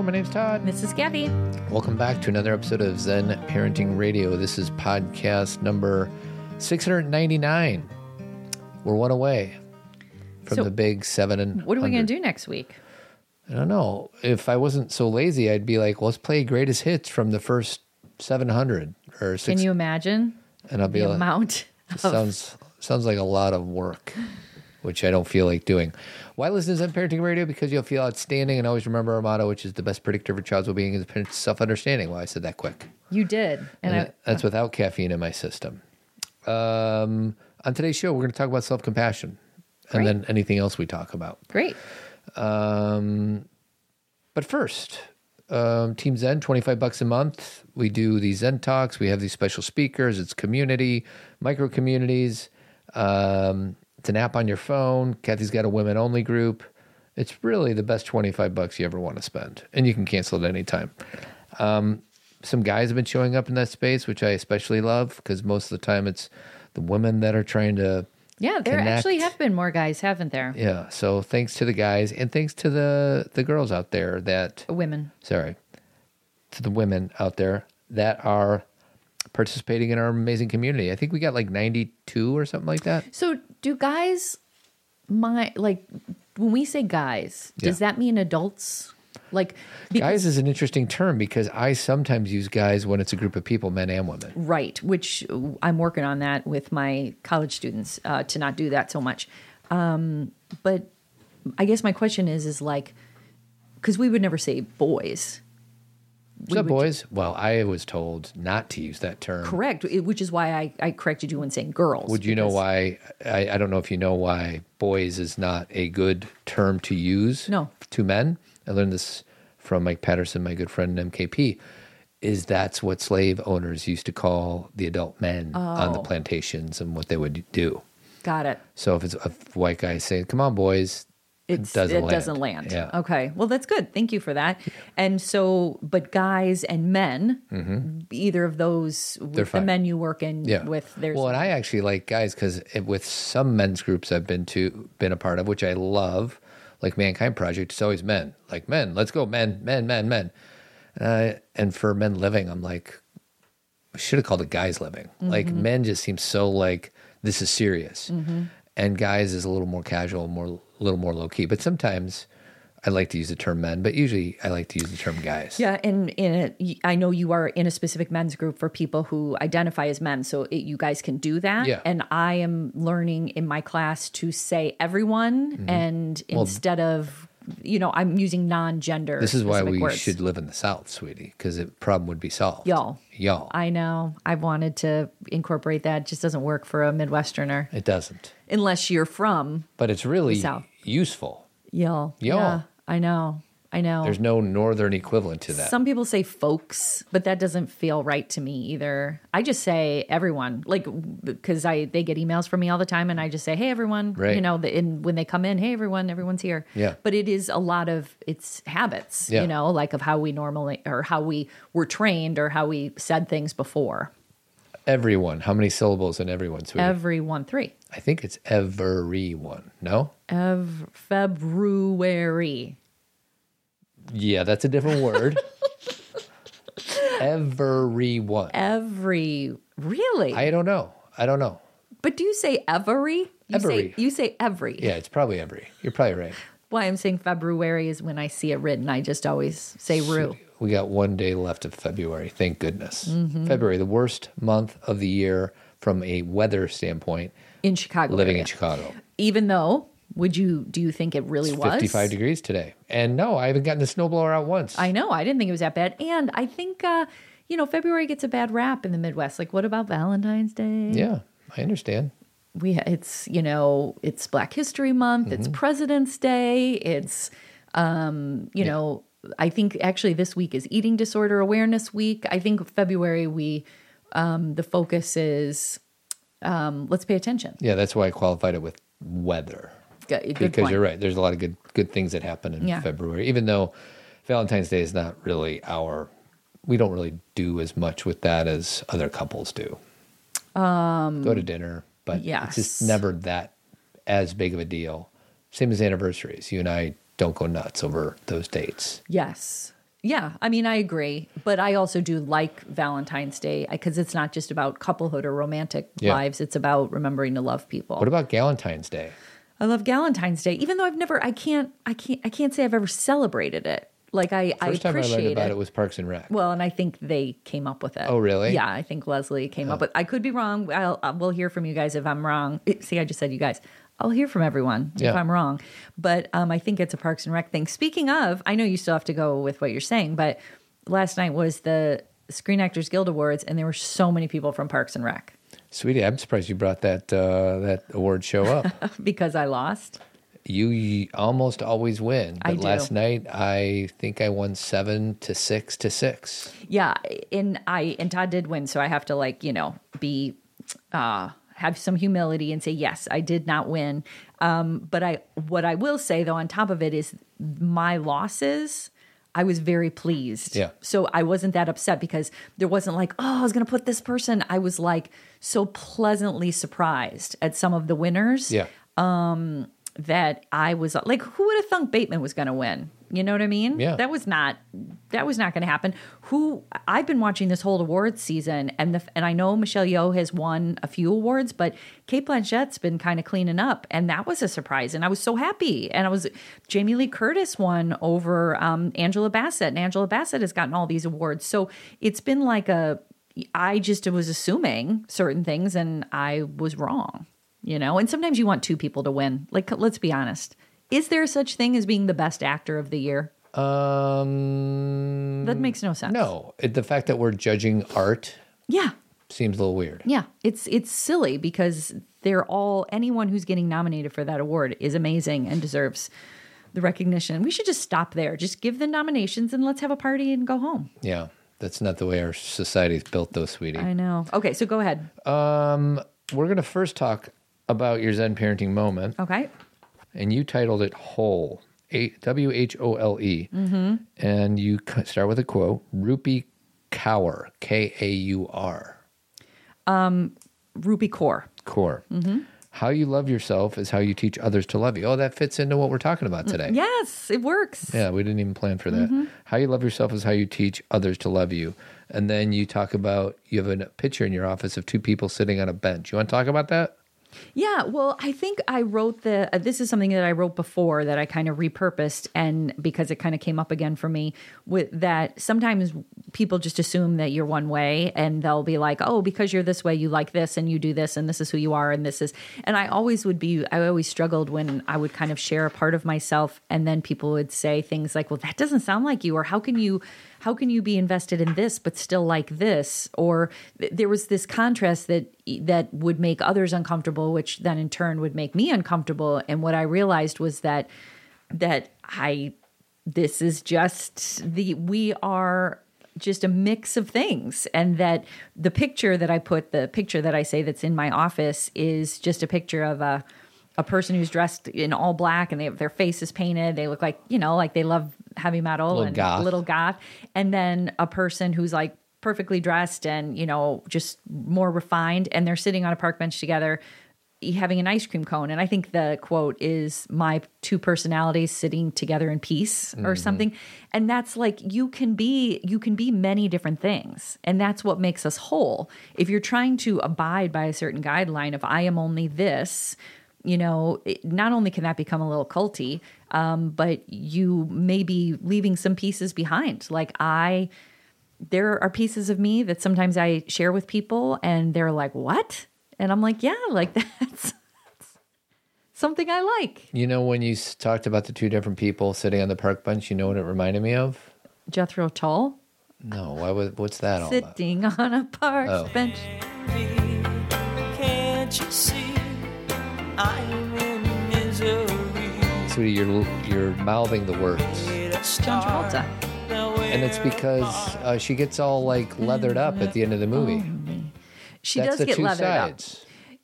Show. My name's Todd. This is Gabby. Welcome back to another episode of Zen Parenting Radio. This is podcast number 699. We're one away from So, the big seven and. What are we going to do next week? I don't know. If I wasn't so lazy, I'd be like, well, let's play greatest hits from the first 700 or six. Can you imagine and I'll be the like, amount? Of, sounds sounds like a lot of work, which I don't feel like doing. Why listen to Zen Parenting Radio? Because you'll feel outstanding and always remember our motto, which is the best predictor for child's well-being is parent's self-understanding. Well, I said that quick. you did, and, And I, that- that's without caffeine in my system. Um, on today's show, we're going to talk about self-compassion and then anything else we talk about. great. Um, but first, um, Team Zen, 25 bucks a month. We do these Zen talks. We have these special speakers. It's community, micro communities. Um, it's an app on your phone. Kathy's got a women only group. It's really the best 25 bucks you ever want to spend. And you can cancel it anytime. Um, some guys have been showing up in that space, which I especially love because most of the time it's the women that are trying to Yeah, there Connect. actually have been more guys, haven't there? yeah. So thanks to the guys and thanks to the the girls out there that Women. sorry, to the women out there that are participating in our amazing community. I think we got like 92 or something like that. So, do guys, my like, when we say guys, does that mean adults? Like, because, guys is an interesting term because I sometimes use guys when it's a group of people, men and women. right? Which I'm working on that with my college students uh, to not do that so much. Um, but I guess my question is, is like, because we would never say boys. What's up, boys? Well, I was told not to use that term. Correct, which is why I, I corrected you when saying girls. Would you know why? I, I don't know if you know why boys is not a good term to use. No. To men. I learned this from Mike Patterson, my good friend in MKP. Is that's what slave owners used to call the adult men on the Oh. plantations and what they would do. Got it. So if it's a white guy saying, "Come on, boys," It's, it doesn't it land. doesn't land. Yeah. Okay. Well, that's good. Thank you for that. And so, but guys and men, either of those, with Mm-hmm. They're the men you work in Yeah. with, there's well, and I actually like guys because with some men's groups I've been to, been a part of, which I love, like Mankind Project, it's always men. Like men, let's go, men, men, men, men. Uh, and for men living, I'm like, I should have called it guys living. Like Mm-hmm. men just seem so like this is serious, and guys is a little more casual, more a little more low key. But sometimes I like to use the term men, but usually I like to use the term guys. yeah. And in a, I know you are in a specific men's group for people who identify as men, so it, you guys can do that. Yeah. And I am learning in my class to say everyone, Mm-hmm. and instead of you know, I'm using non-gender. This is why we words. should live in the South, sweetie, because the problem would be solved. Y'all. Y'all. I know. I've wanted to incorporate that. It just doesn't work for a Midwesterner it doesn't. unless you're from But it's really South. Useful. y'all. Y'all. Yeah, I know. I know. There's no northern equivalent to that. Some people say folks, but that doesn't feel right to me either. I just say everyone, like because I they get emails from me all the time, and I just say, "Hey, everyone," Right. you know. The, and when they come in, "Hey, everyone, everyone's here." Yeah. But it is a lot of it's habits, Yeah. you know, like of how we normally or how we were trained or how we said things before. everyone. How many syllables in everyone, sweetie? Everyone three. I think it's everyone. No? Ev- February. Yeah, that's a different word. everyone. Every really? I don't know. I don't know. but do you say every? You Every. Say, you say every. Yeah, it's probably every. You're probably right. Why I'm saying February is when I see it written. I just always say rue. We got one day left of February. Thank goodness. Mm-hmm. February, the worst month of the year from a weather standpoint, in Chicago. living area. in Chicago. Even though, would you do you think it really It's was 55 degrees today. And no, I haven't gotten the snowblower out once. I know. I didn't think it was that bad. And I think uh, you know, February gets a bad rap in the Midwest. Like what about Valentine's Day? yeah, I understand. we it's you know it's black history month it's Mm-hmm. president's day it's um you know i think actually this week is eating disorder awareness week i think february we um the focus is um let's pay attention Yeah, that's why I qualified it with weather. good, good because point. you're right. There's a lot of good good things that happen in Yeah. February, even though Valentine's Day is not really our. We don't really do as much with that as other couples do. Um, Go to dinner, but it's just never that as big of a deal. Same as anniversaries. You and I don't go nuts over those dates. yes Yeah, I mean, I agree, but I also do like Valentine's Day because it's not just about couplehood or romantic Yeah. lives; it's about remembering to love people. What about Galentine's Day? I love Valentine's Day, even though I've never, I can't, I can't, I can't say I've ever celebrated it. Like I, I First time I appreciate learned about it. it was Parks and Rec. Well, and I think they came up with it. Oh, really? Yeah, I think Leslie came up with. I could be wrong. I'll, I will hear from you guys if I'm wrong. Eh, See, I just said you guys. I'll hear from everyone if I'm wrong. But um, I think it's a Parks and Rec thing. Speaking of, I know you still have to go with what you're saying, but last night was the Screen Actors Guild Awards, and there were so many people from Parks and Rec Sweetie, I'm surprised you brought that uh, that award show up. because I lost. you almost always win, but last night I think I won seven to six to six. Yeah, and I and Todd did win, so I have to like you know be uh have some humility and say yes, I did not win. Um, but I what I will say though on top of it is my losses. I was very pleased. Yeah. So I wasn't that upset because there wasn't like, oh, I was going to put this person. I was like so pleasantly surprised at some of the winners Yeah. That I was like, who would have thunk Bateman was going to win? You know what I mean? Yeah. That was not that was not going to happen. Who I've been watching this whole awards season, and the and I know Michelle Yeoh has won a few awards, but Cate Blanchett's been kind of cleaning up, and that was a surprise, and I was so happy. And I was Jamie Lee Curtis won over um, Angela Bassett, and Angela Bassett has gotten all these awards, so it's been like a. I just was assuming certain things, and I was wrong you know? And sometimes you want two people to win. Like let's be honest. Is there such thing as being the best actor of the year? Um, that makes no sense. No, it, the fact that we're judging art yeah. seems a little weird. yeah. It's it's silly because they're all anyone who's getting nominated for that award is amazing and deserves the recognition. We should just stop there. Just give the nominations and let's have a party and go home. Yeah, that's not the way our society's built, though, sweetie. i know. Okay so go ahead. Um, we're gonna first talk about your Zen parenting moment, okay and you titled it "Whole." A W H O L E, Mm-hmm. and you start with a quote: "Rupi Kaur, K A U R, ruby core core. Mm-hmm. How you love yourself is how you teach others to love you." Oh, that fits into what we're talking about today. yes it works Yeah, we didn't even plan for that. Mm-hmm. How you love yourself is how you teach others to love you. And then you talk about you have a picture in your office of two people sitting on a bench. You want to talk about that? Yeah, well, I think I wrote the. Uh, this is something that I wrote before that I kind of repurposed, and because it kind of came up again for me with that. Sometimes people just assume that you're one way, and they'll be like, "Oh, because you're this way, you like this, and you do this, and this is who you are, and this is." And I always would be. I always struggled when I would kind of share a part of myself, and then people would say things like, "Well, that doesn't sound like you," or "How can you?" How can you be invested in this but still like this? Or th- there was this contrast that that would make others uncomfortable which then in turn would make me uncomfortable. And what i realized was that that i this is just the we are just a mix of things. And that the picture that i put the picture that i say that's in my office is just a picture of a a person who's dressed in all black and they have their face is painted. They look like you know like they love heavy metal Little and goth. little goth. And then a person who's like perfectly dressed and you know just more refined and they're sitting on a park bench together having an ice cream cone. And i think the quote is my two personalities sitting together in peace or mm-hmm. something. And that's like you can be you can be many different things. And that's what makes us whole. If you're trying to abide by a certain guideline of i am only this you know, it, not only can that become a little culty, um, but you may be leaving some pieces behind. Like I, there are pieces of me that sometimes I share with people, and they're like, "What?" And I'm like, "Yeah, like that's something I like." You know, when you talked about the two different people sitting on the park bench, you know what it reminded me of? Jethro Tull No, why was, what's that all about? sitting on a park Oh. bench. Can't you see I'm in You're, you're mouthing the words. John Travolta. And it's because uh, she gets all like leathered up at the end of the movie. She That's does the get two leathered sides. up.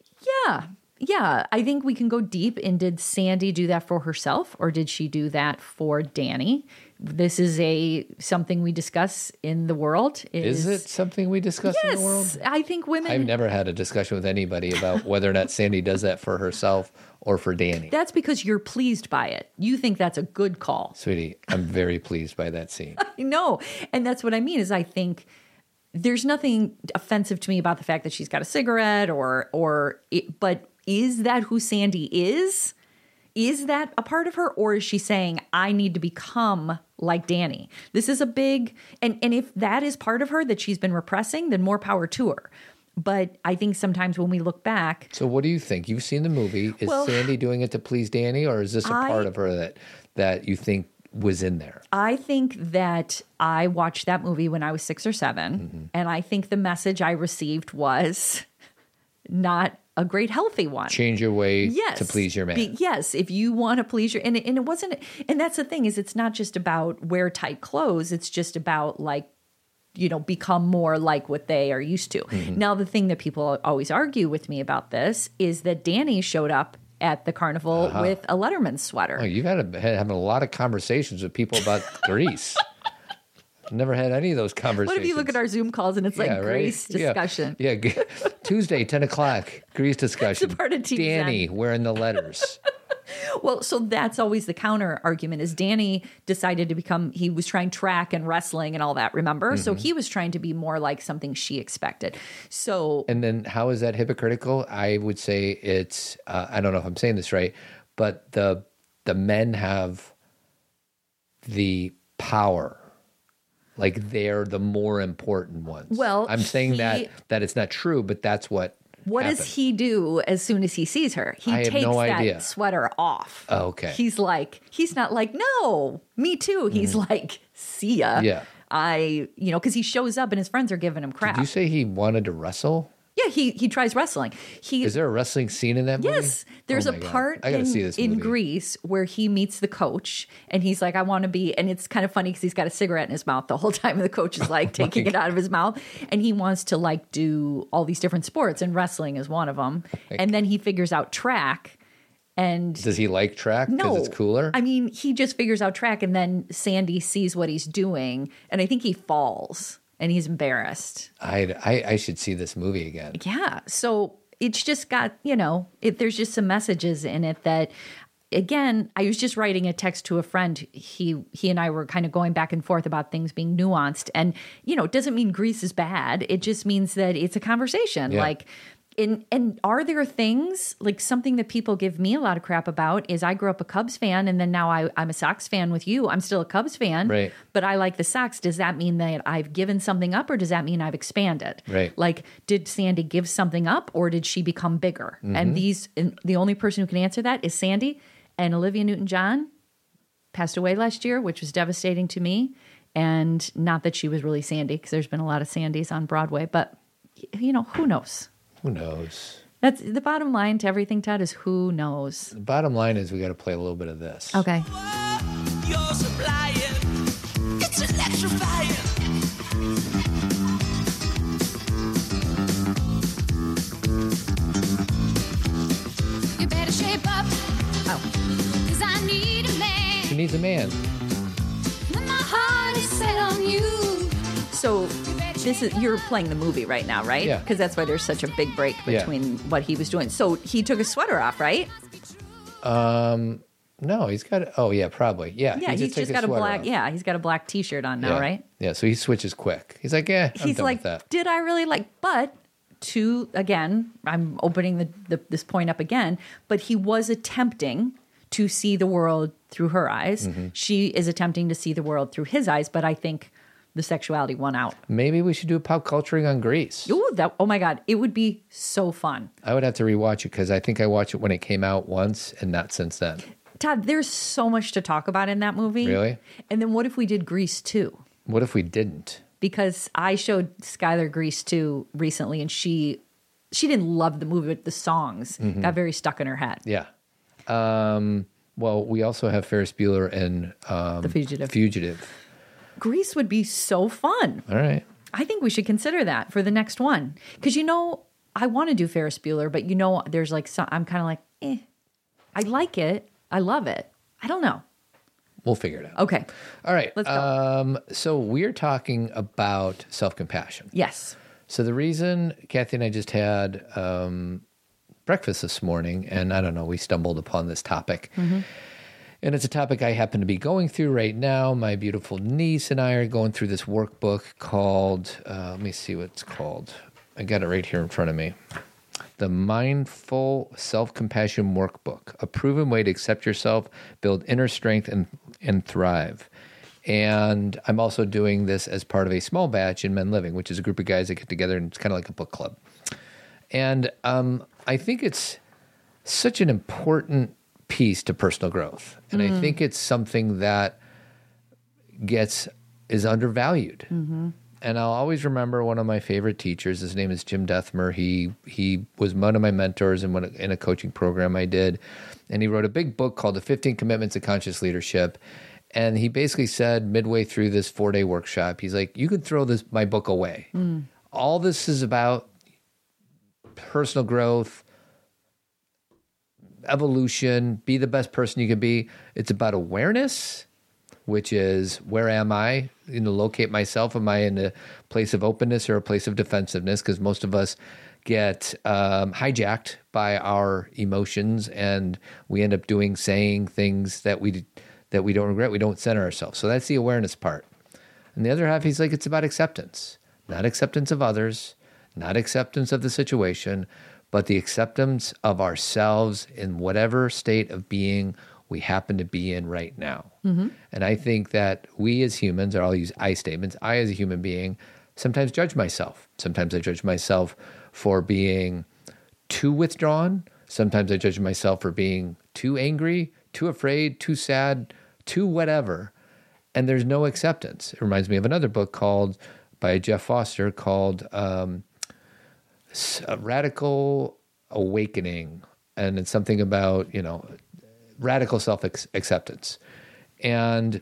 Yeah, yeah, I think we can go deep. And did Sandy do that for herself, or did she do that for Danny? This is a something we discuss in the world. Is it something we discuss Yes, in the world? I think women. I've never had a discussion with anybody about whether or not Sandy does that for herself or for Danny. that's because you're pleased by it. You think that's a good call. Sweetie, I'm very pleased by that scene. No, and that's what I mean is I think there's nothing offensive to me about the fact that she's got a cigarette or or it, but is that who Sandy is? Is that a part of her or is she saying I need to become like Danny? This is a big and and if that is part of her that she's been repressing, then more power to her. But I think sometimes when we look back, So what do you think? You've seen the movie. Is Well- Sandy doing it to please Danny or is this a I- part of her that that you think was in there? I think that I watched that movie when I was six or 7 mm-hmm. and I think the message I received was not a great healthy one. Change your way yes, to please your man. Be- yes, if you want to please your and and it wasn't and that's the thing is it's not just about wear tight clothes. It's just about like you know become more like what they are used to. Mm-hmm. Now the thing that people always argue with me about this is that Danny showed up at the carnival with a Letterman sweater. Uh-huh. Oh, you've had a, had having a lot of conversations with people about Grease. Never had any of those conversations. What if you look at our Zoom calls and it's like Yeah, right? Grease discussion? Yeah, g- Tuesday, ten o'clock, Grease discussion. part of Team Danny wearing the letters. Well, so that's always the counter argument is Danny decided to become he was trying track and wrestling and all that, remember? So Mm-hmm. he was trying to be more like something she expected. So And then how is that hypocritical? I would say it's uh, I don't know if I'm saying this right, but the the men have the power. Like they're the more important ones. Well, I'm saying he- that that it's not true, but that's what what does he do as soon as he sees her? He I takes no that idea. sweater off. Oh, okay. He's like, he's not like, no, me too. He's like, see ya. Mm. Yeah. I, you know, because he shows up and his friends are giving him crap. Did you say he wanted to wrestle? Yeah, he he tries wrestling. He Is there a wrestling scene in that movie? Yes, there's Oh a God. part I gotta in, see this in. Grease where he meets the coach and he's like, I want to be, and it's kind of funny because he's got a cigarette in his mouth the whole time, and the coach is oh like taking it out of his mouth, and he wants to like do all these different sports, and wrestling is one of them, and then he figures out track. And Does he like track because no, it's cooler? I mean, he just figures out track, and then Sandy sees what he's doing, and I think he falls and he's embarrassed. I, I I should see this movie again. Yeah. So it's just got, you know, it, there's just some messages in it that again, I was just writing a text to a friend. He he and I were kind of going back and forth about things being nuanced. And, you know, it doesn't mean Grease is bad. It just means that it's a conversation. Yeah. Like in, and are there things like something that people give me a lot of crap about is I grew up a Cubs fan and then now I, I'm a Sox fan with you. I'm still a Cubs fan, Right. but I like the Sox. Does that mean that I've given something up or does that mean I've expanded? Right. Like, did Sandy give something up or did she become bigger? Mm-hmm. And these, and the only person who can answer that is Sandy and Olivia Newton John passed away last year, which was devastating to me. And not that she was really Sandy, because there's been a lot of Sandys on Broadway, but you know, who knows? Who knows? That's the bottom line to everything, Todd, is who knows? The bottom line is we got to play a little bit of this. Okay. You're supplying. It's electrifying. You better shape up, Oh, cause I need a man. She needs a man. When my heart is set on you. so this is you're playing the movie right now, right? Yeah. Because that's why there's such a big break Yeah. between what he was doing. So he took his sweater off, right? Um, no, he's got. Oh yeah, probably. Yeah. Yeah, he he's just got a black. off. Yeah, he's got a black T-shirt on now, yeah. right? Yeah. So he switches quick. He's like, yeah, I'm He's like, did I really like? But to again, I'm opening the, the this point up again. But he was attempting to see the world through her eyes. Mm-hmm. She is attempting to see the world through his eyes. But I think the sexuality won out. Maybe we should do a pop culturing on Grease. Ooh, that oh my god, it would be so fun. I would have to rewatch it because I think I watched it when it came out once and not since then. Todd, there's so much to talk about in that movie. Really? And then what if we did Grease too? What if we didn't? because I showed Skylar Grease too recently, and she she didn't love the movie, but the songs Mm-hmm. got very stuck in her head. Yeah. Um, well, we also have Ferris Bueller and um, The Fugitive. Fugitive. Grease would be so fun. All right. I think we should consider that for the next one because you know I want to do Ferris Bueller, but you know, there's like some, I'm kind of like, eh, I like it. I love it. I don't know. We'll figure it out. Okay. All right. Let's go. Um, so we're talking about self compassion. Yes. So the reason Kathy and I just had um, breakfast this morning, and I don't know, we stumbled upon this topic. And it's a topic I happen to be going through right now. My beautiful niece and I are going through this workbook called, uh, let me see what it's called. I got it right here in front of me. The Mindful Self Compassion Workbook, a proven way to accept yourself, build inner strength, and, and thrive. And I'm also doing this as part of a small batch in Men Living, which is a group of guys that get together and it's kind of like a book club. And um, I think it's such an important piece to personal growth. And I think it's something that gets is undervalued. Mm-hmm. And I'll always remember one of my favorite teachers. His name is Jim Dethmer. He he was one of my mentors in one in a coaching program I did, and he wrote a big book called "The 15 Commitments to Conscious Leadership." And he basically said midway through this four day workshop, he's like, "You can throw this my book away. Mm. All this is about personal growth, evolution, be the best person you can be. It's about awareness, which is where am I? You know, locate myself. Am I in a place of openness or a place of defensiveness? Because most of us get um, hijacked by our emotions, and we end up doing, saying things that we that we don't regret. We don't center ourselves. So that's the awareness part. And the other half, he's like, it's about acceptance, not acceptance of others, not acceptance of the situation, but the acceptance of ourselves in whatever state of being we happen to be in right now. And I think that we as humans, or I'll use I statements, I as a human being sometimes judge myself. Sometimes I judge myself for being too withdrawn. Sometimes I judge myself for being too angry, too afraid, too sad, too whatever. And there's no acceptance. It reminds me of another book called by Jeff Foster called um, Uh, Radical Awakening, and it's something about you know radical self acceptance. And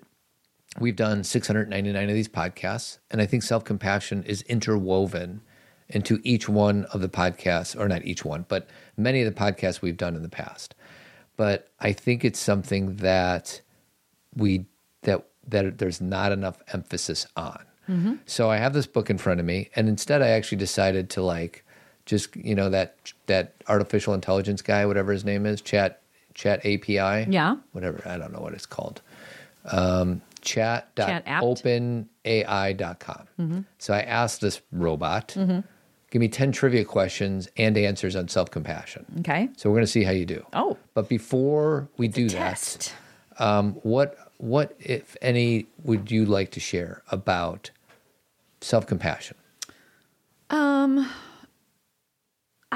we've done 699 of these podcasts, and I think self compassion is interwoven into each one of the podcasts, or not each one, but many of the podcasts we've done in the past. But I think it's something that we that that there's not enough emphasis on. So I have this book in front of me, and instead I actually decided to like just you know that that artificial intelligence guy, whatever his name is, chat chat API, Yeah. whatever I don't know what it's called, um, chat dot Chat apt? openai.com. So I asked this robot, give me ten trivia questions and answers on self compassion. Okay. So we're going to see how you do. Oh, But before we do that, um, what what if any would you like to share about self compassion?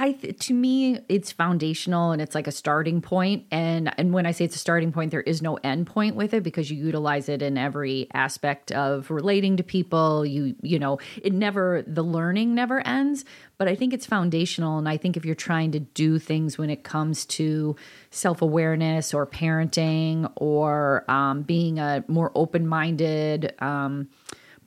I to me it's foundational and it's like a starting point. And and when I say it's a starting point there is no end point with it because you utilize it in every aspect of relating to people. You you know it never the learning never ends. But I think it's foundational. And I think if you're trying to do things when it comes to self-awareness or parenting or um, being a more open-minded um,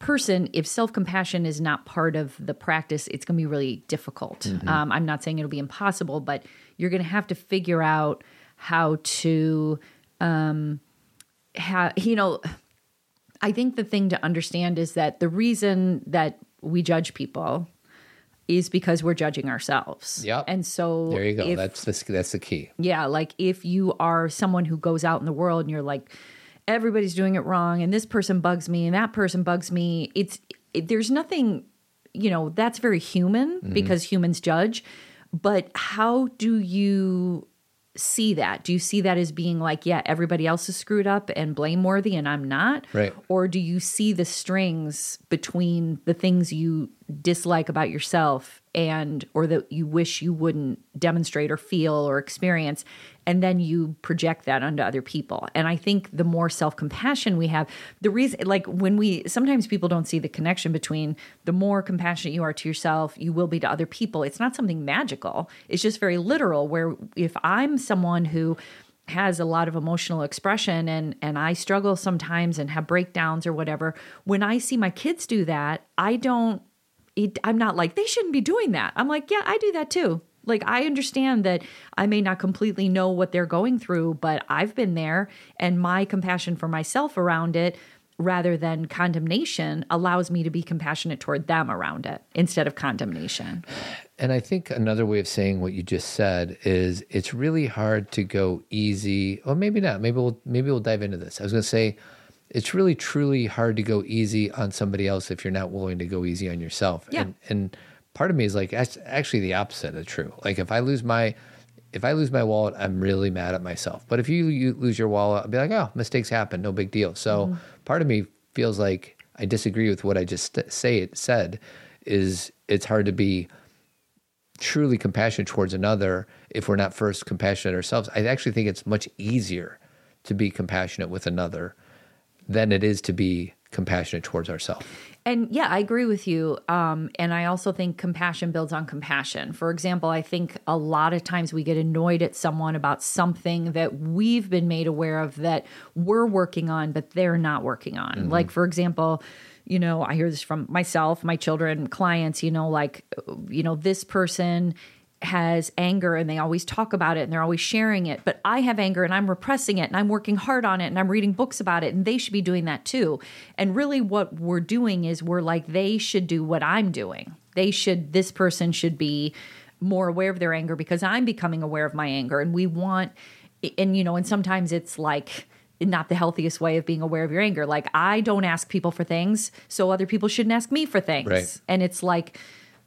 person, if self compassion is not part of the practice, it's going to be really difficult. Um, I'm not saying it'll be impossible, but you're going to have to figure out how to, um, ha- you know, I think the thing to understand is that the reason that we judge people is because we're judging ourselves. Yep. And so There you go. if- that's the, that's the key. yeah, like if you are someone who goes out in the world and you're like, everybody's doing it wrong, and this person bugs me, and that person bugs me. It's it, there's nothing, you know, that's very human mm-hmm. because humans judge. But how do you see that? Do you see that as being like, yeah, everybody else is screwed up and blameworthy, and I'm not? Right. Or do you see the strings between the things you dislike about yourself and or that you wish you wouldn't demonstrate or feel or experience and then you project that onto other people. And i think the more self-compassion we have the reason like when we sometimes people don't see the connection between the more compassionate you are to yourself you will be to other people. It's not something magical. It's just very literal where if i'm someone who has a lot of emotional expression and and I struggle sometimes and have breakdowns or whatever when I see my kids do that I don't it, I'm not like they shouldn't be doing that. I'm like, yeah, I do that too. Like I understand that I may not completely know what they're going through, but I've been there and my compassion for myself around it rather than condemnation allows me to be compassionate toward them around it instead of condemnation. And I think another way of saying what you just said is it's really hard to go easy, or maybe not. Maybe we'll maybe we'll dive into this. I was going to say it's really truly hard to go easy on somebody else if you're not willing to go easy on yourself. Yeah. And and part of me is like that's actually the opposite of true. Like if I lose my if I lose my wallet, I'm really mad at myself. But if you, you lose your wallet, I'll be like, oh, mistakes happen, no big deal. So mm-hmm. part of me feels like I disagree with what I just say it said. Is it's hard to be truly compassionate towards another if we're not first compassionate ourselves. I actually think it's much easier to be compassionate with another than it is to be compassionate towards ourselves. And yeah, I agree with you. Um, and I also think compassion builds on compassion. For example, I think a lot of times we get annoyed at someone about something that we've been made aware of that we're working on, but they're not working on. Like, for example, you know, I hear this from myself, my children, clients, you know, like, you know, this person has anger and they always talk about it and they're always sharing it. But I have anger and I'm repressing it and I'm working hard on it and I'm reading books about it and they should be doing that too. And really, what we're doing is we're like, they should do what I'm doing. They should, this person should be more aware of their anger because I'm becoming aware of my anger. And we want, and you know, and sometimes it's like, not the healthiest way of being aware of your anger. Like I don't ask people for things, so other people shouldn't ask me for things. Right. And it's like,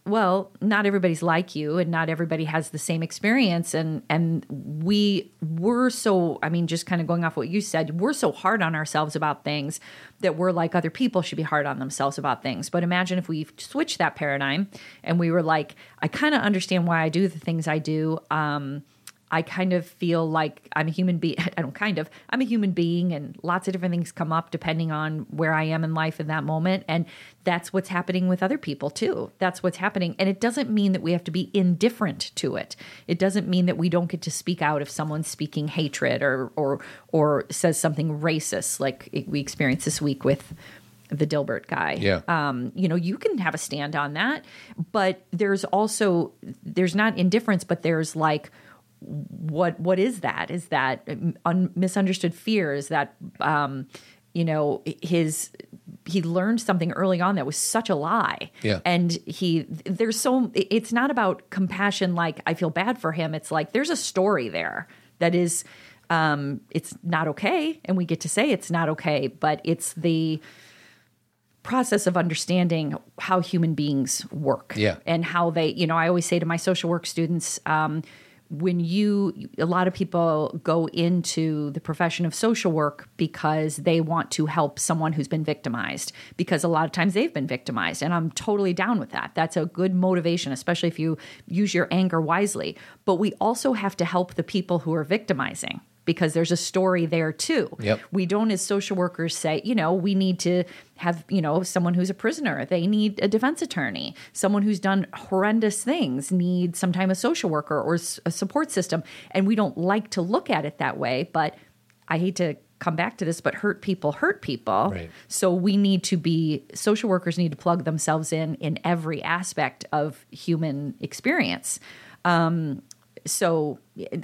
well, not everybody's like you and not everybody has the same experience and and we were so I mean just kind of going off what you said, we're so hard on ourselves about things that we're like other people should be hard on themselves about things. But imagine if we switched that paradigm and we were like I kind of understand why I do the things I do. Um I kind of feel like I'm a human being. I don't kind of. I'm a human being, and lots of different things come up depending on where I am in life in that moment. And that's what's happening with other people too. That's what's happening. And it doesn't mean that we have to be indifferent to it. It doesn't mean that we don't get to speak out if someone's speaking hatred or or or says something racist, like we experienced this week with the Dilbert guy. Yeah. Um, you know, you can have a stand on that, but there's also there's not indifference, but there's like what what is that is that un, misunderstood fear is that um you know his he learned something early on that was such a lie Yeah. and he there's so it's not about compassion like i feel bad for him it's like there's a story there that is um it's not okay and we get to say it's not okay but it's the process of understanding how human beings work Yeah. and how they you know i always say to my social work students um, when you a lot of people go into the profession of social work because they want to help someone who's been victimized because a lot of times they've been victimized and I'm totally down with that. That's a good motivation especially if you use your anger wisely. But we also have to help the people who are victimizing because there's a story there too. Yep. We don't, as social workers, say, you know, we need to have, you know, someone who's a prisoner. They need a defense attorney. Someone who's done horrendous things need sometime a social worker or a support system. And we don't like to look at it that way. But I hate to come back to this, but hurt people hurt people. Right. So we need to be, social workers need to plug themselves in in every aspect of human experience um, so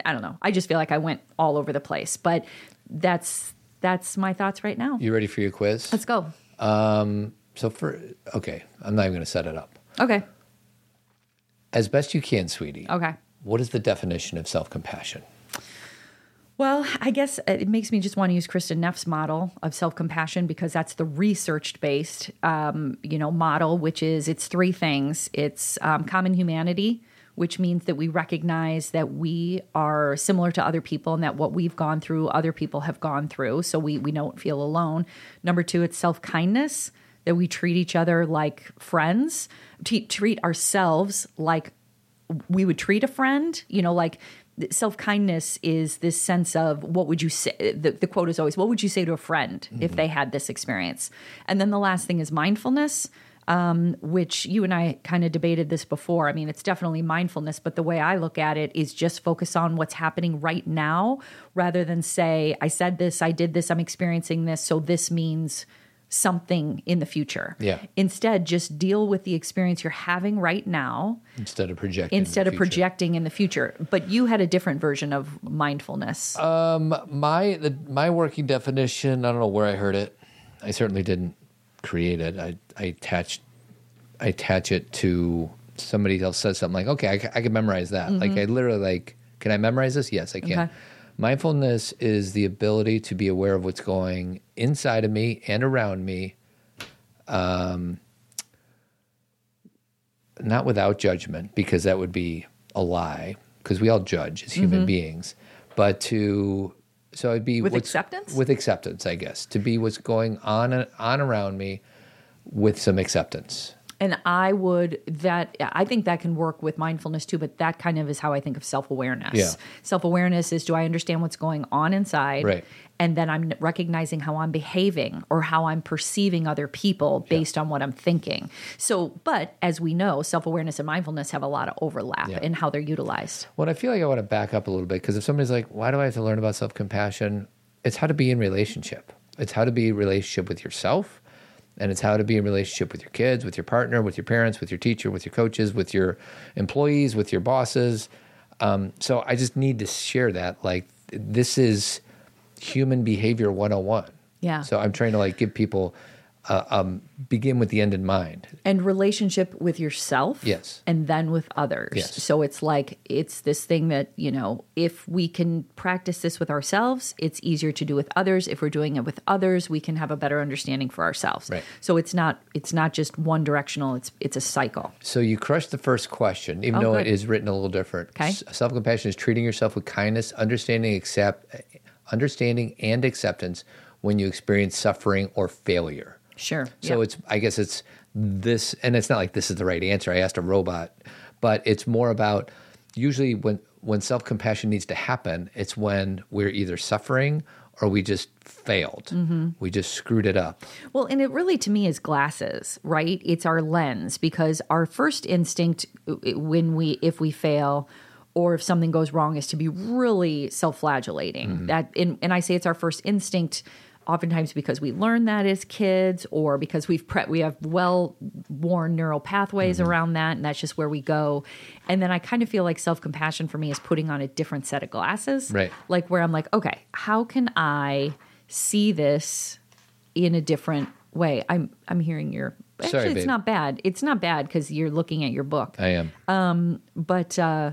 I don't know. I just feel like I went all over the place, but that's that's my thoughts right now. You ready for your quiz? Let's go. So for okay, I'm not even going to set it up. Okay. As best you can, sweetie. Okay. What is the definition of self-compassion? Well, I guess it makes me just want to use Kristin Neff's model of self compassion because that's the research based, um, you know, model, which is it's three things. It's um, common humanity, which means that we recognize that we are similar to other people and that what we've gone through, other people have gone through, so we we don't feel alone. Number two, it's self kindness that we treat each other like friends, t- treat ourselves like we would treat a friend, you know, like self kindness is this sense of what would you say? The, the quote is always, what would you say to a friend if mm-hmm. they had this experience? And then the last thing is mindfulness. Um, which you and I kind of debated this before. I mean, it's definitely mindfulness, but the way I look at it is just focus on what's happening right now rather than say, I said this, I did this, I'm experiencing this, so this means something in the future. Yeah. Instead, just deal with the experience you're having right now instead of projecting. instead of future. projecting in the future. But you had a different version of mindfulness. Um, my the, my working definition. I don't know where I heard it. I certainly didn't create it. I I attached I attach it to somebody else says something like, okay, I, I can memorize that. Like I literally like, can I memorize this? Yes, I can. Okay. Mindfulness is the ability to be aware of what's going inside of me and around me, um, not without judgment, because that would be a lie, because we all judge as human beings, but to so it'd be. With acceptance? With acceptance, I guess, to be what's going on on around me with some acceptance. And I would that I think that can work with mindfulness too, but that kind of is how I think of self awareness. Yeah. Self awareness is do I understand what's going on inside? Right. And then I'm recognizing how I'm behaving or how I'm perceiving other people based on what I'm thinking. So, but as we know, self awareness and mindfulness have a lot of overlap Yeah. in how they're utilized. Well, I feel like I want to back up a little bit because if somebody's like, why do I have to learn about self compassion? It's how to be in relationship. It's how to be in relationship with yourself. And it's how to be in relationship with your kids, with your partner, with your parents, with your teacher, with your coaches, with your employees, with your bosses. Um, so I just need to share that. Like, this is human behavior 101. Yeah. So I'm trying to like give people, uh, um, begin with the end in mind. and relationship with yourself Yes. and then with others Yes. so it's like it's this thing that you know if we can practice this with ourselves it's easier to do with others if we're doing it with others we can have a better understanding for ourselves Right. so it's not it's not just one directional it's it's a cycle So you crushed the first question, even Oh, though good. it is written a little different. Okay. Self compassion is treating yourself with kindness, understanding, accept, understanding, and acceptance when you experience suffering or failure. Sure So Yeah. it's, I guess it's this, and it's not like this is the right answer. I asked a robot, but it's more about usually when when self compassion needs to happen, it's when we're either suffering or we just failed, Mm-hmm. we just screwed it up. Well, and it really to me is glasses, right? It's our lens because our first instinct uh, when we if we fail or if something goes wrong is to be really self-flagellating. That and, and I say it's our first instinct oftentimes because we learn that as kids or because we've pre- we have well worn neural pathways around that and that's just where we go. And then I kind of feel like self-compassion for me is putting on a different set of glasses. Right. Like where I'm like, okay, how can I see this in a different way. I'm I'm hearing your actually Sorry, it's babe. not bad. It's not bad because you're looking at your book. I am. But uh,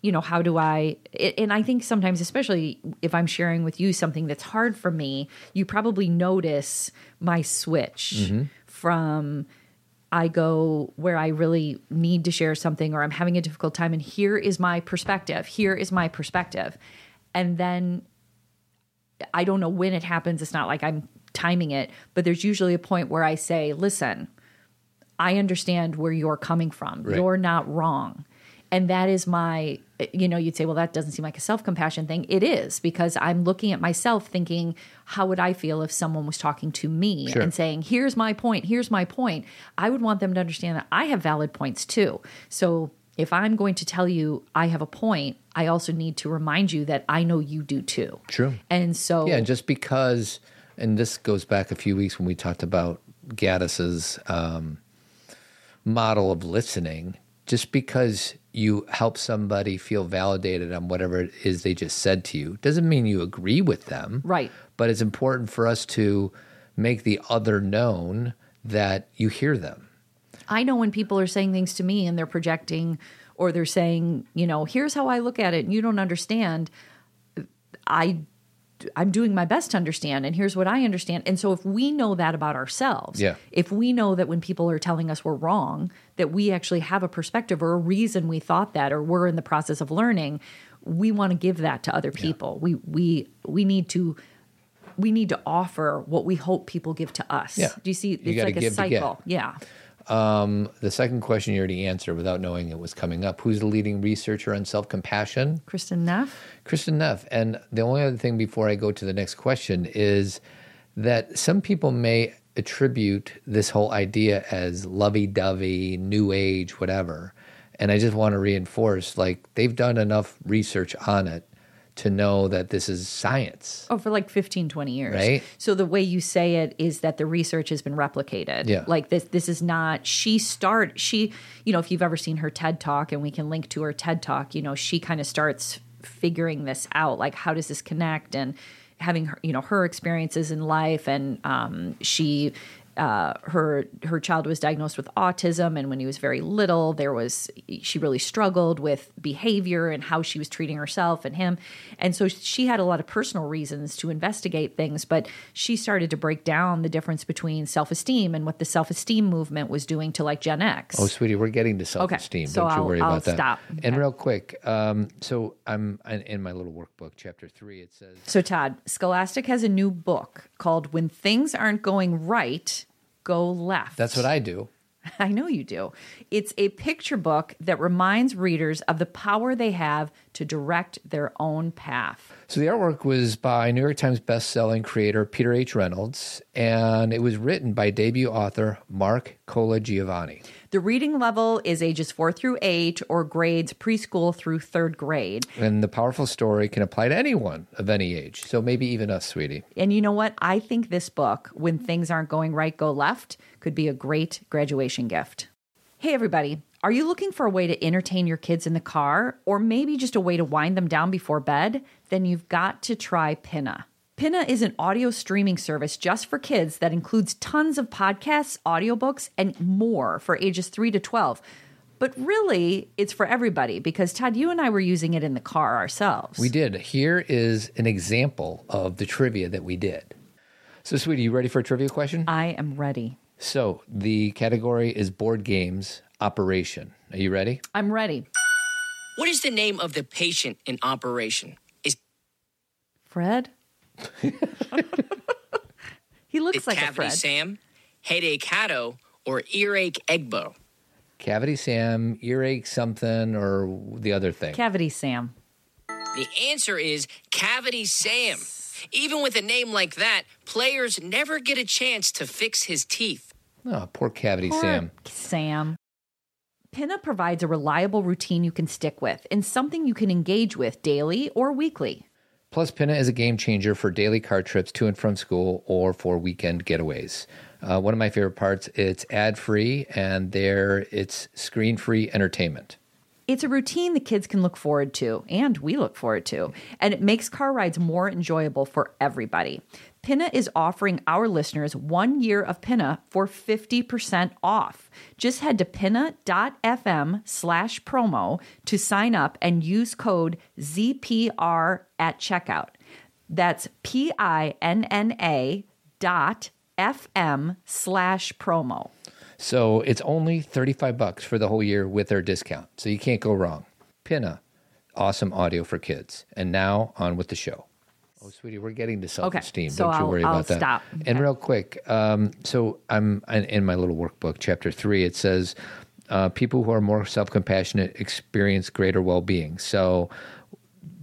you know, how do I? And I think sometimes, especially if I'm sharing with you something that's hard for me, you probably notice my switch Mm-hmm. from. I go where I really need to share something, or I'm having a difficult time, and here is my perspective. Here is my perspective, and then I don't know when it happens. It's not like I'm timing it, but there's usually a point where I say, listen, I understand where you're coming from. Right. You're not wrong. And that is my, you know, you'd say, well, that doesn't seem like a self compassion thing. It is because I'm looking at myself thinking, how would I feel if someone was talking to me Sure. and saying, here's my point, here's my point? I would want them to understand that I have valid points too. So if I'm going to tell you I have a point, I also need to remind you that I know you do too. True. And so, Yeah, just because, and this goes back a few weeks when we talked about Gaddis's um, model of listening, just because you help somebody feel validated on whatever it is they just said to you doesn't mean you agree with them. Right. But it's important for us to make the other known that you hear them. I know when people are saying things to me and they're projecting or they're saying, you know, here's how I look at it and you don't understand. I I'm doing my best to understand and here's what I understand. And so if we know that about ourselves, Yeah. if we know that when people are telling us we're wrong, that we actually have a perspective or a reason we thought that or we're in the process of learning, we want to give that to other people. We we we need to we need to offer what we hope people give to us. Yeah. Do you see? You like a give to get. cycle. Yeah. Um, the second question you already answered without knowing it was coming up. Who's the leading researcher on self compassion? Kristin Neff. Kristin Neff. And the only other thing before I go to the next question is that some people may attribute this whole idea as lovey dovey, new age, whatever. And I just want to reinforce like they've done enough research on it to know that this is science. Oh, for like 15, 20 years. Right. So the way you say it is that the research has been replicated. Yeah. Like this this is not she start she, you know, if you've ever seen her TED talk and we can link to her TED talk, you know, she kind of starts figuring this out. Like how does this connect and having her, you know, her experiences in life and um she uh, her her child was diagnosed with autism, and when he was very little, there was she really struggled with behavior and how she was treating herself and him, and so she had a lot of personal reasons to investigate things. But she started to break down the difference between self esteem and what the self esteem movement was doing to like Gen X. Oh, sweetie, we're getting to self esteem. so Don't you I'll- worry I'll about that. stop. And Okay. real quick, um, so I'm in- in my little workbook, chapter three. It says So, Todd, Scholastic has a new book called When Things Aren't Going Right, Go Left. that's what I do. I know you do. It's a picture book that reminds readers of the power they have to direct their own path. So the artwork was by New York Times best-selling creator Peter H. Reynolds, and it was written by debut author Marc Colagiovanni. The reading level is ages four through eight or grades preschool through third grade. And the powerful story can apply to anyone of any age. So maybe even us, sweetie. And you know what? I think this book, When Things Aren't Going Right, Go Left, could be a great graduation gift. Hey, everybody. Are you looking for a way to entertain your kids in the car or maybe just a way to wind them down before bed? Then you've got to try Pinna. Pinna is an audio streaming service just for kids that includes tons of podcasts, audiobooks, and more for ages 3 to 12. But really, it's for everybody because Todd, you and I were using it in the car ourselves. We did. Here is an example of the trivia that we did. So, sweetie, you ready for a trivia question? I am ready. So, the category is board games operation. Are you ready? I'm ready. What is the name of the patient in operation? Is Fred? he looks it like a Cavity Fred. Sam, Headache Hatto, or Earache Egbo? Cavity Sam, earache something, or the other thing? Cavity Sam. The answer is Cavity Sam. Even with a name like that, players never get a chance to fix his teeth. oh, poor Cavity Poor Sam. Sam. Pinna provides a reliable routine you can stick with and something you can engage with daily or weekly. Plus, Pinna is a game changer for daily car trips to and from school or for weekend getaways. Uh, one of my favorite parts, it's ad free and there it's screen free entertainment. It's a routine the kids can look forward to, and we look forward to, and it makes car rides more enjoyable for everybody. Pinna is offering our listeners one year of Pinna for 50% off. Just head to pinna.fm slash promo to sign up and use code ZPR at checkout. That's P I N N A dot FM slash promo. So it's only 35 bucks for the whole year with their discount. So you can't go wrong. Pinna, awesome audio for kids. And now on with the show. Oh, sweetie, we're getting to self esteem. so Don't you I'll- worry I'll about that. stop. And Okay. real quick, um, so I'm in- in my little workbook, chapter three. It says uh, people who are more self compassionate experience greater well being. So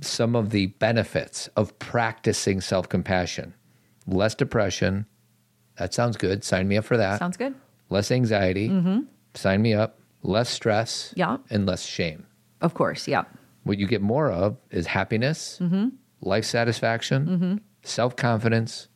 some of the benefits of practicing self compassion: less depression. That sounds good. Sign me up for that Sounds good? Less anxiety, sign me up, less stress, Yeah. and less shame. Of course, yeah. What you get more of is happiness, Mm-hmm. life satisfaction, self confidence,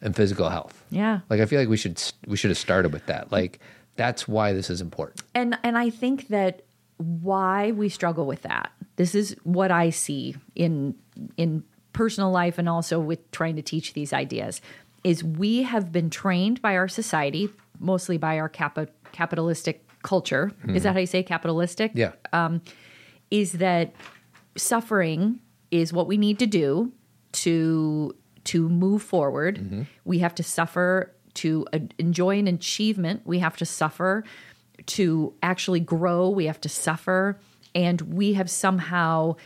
and physical health. Yeah. Like I feel like we should we should have started with that. Like that's why this is important. And and I think that why we struggle with that. This is what I see in in personal life and also with trying to teach these ideas is we have been trained by our society, mostly by our capitalistic culture. Is that how you say capitalistic? Yeah. is that suffering is what we need to do to to move forward. We have to suffer to uh, enjoy an achievement. We have to suffer to actually grow. We have to suffer, and we have somehow,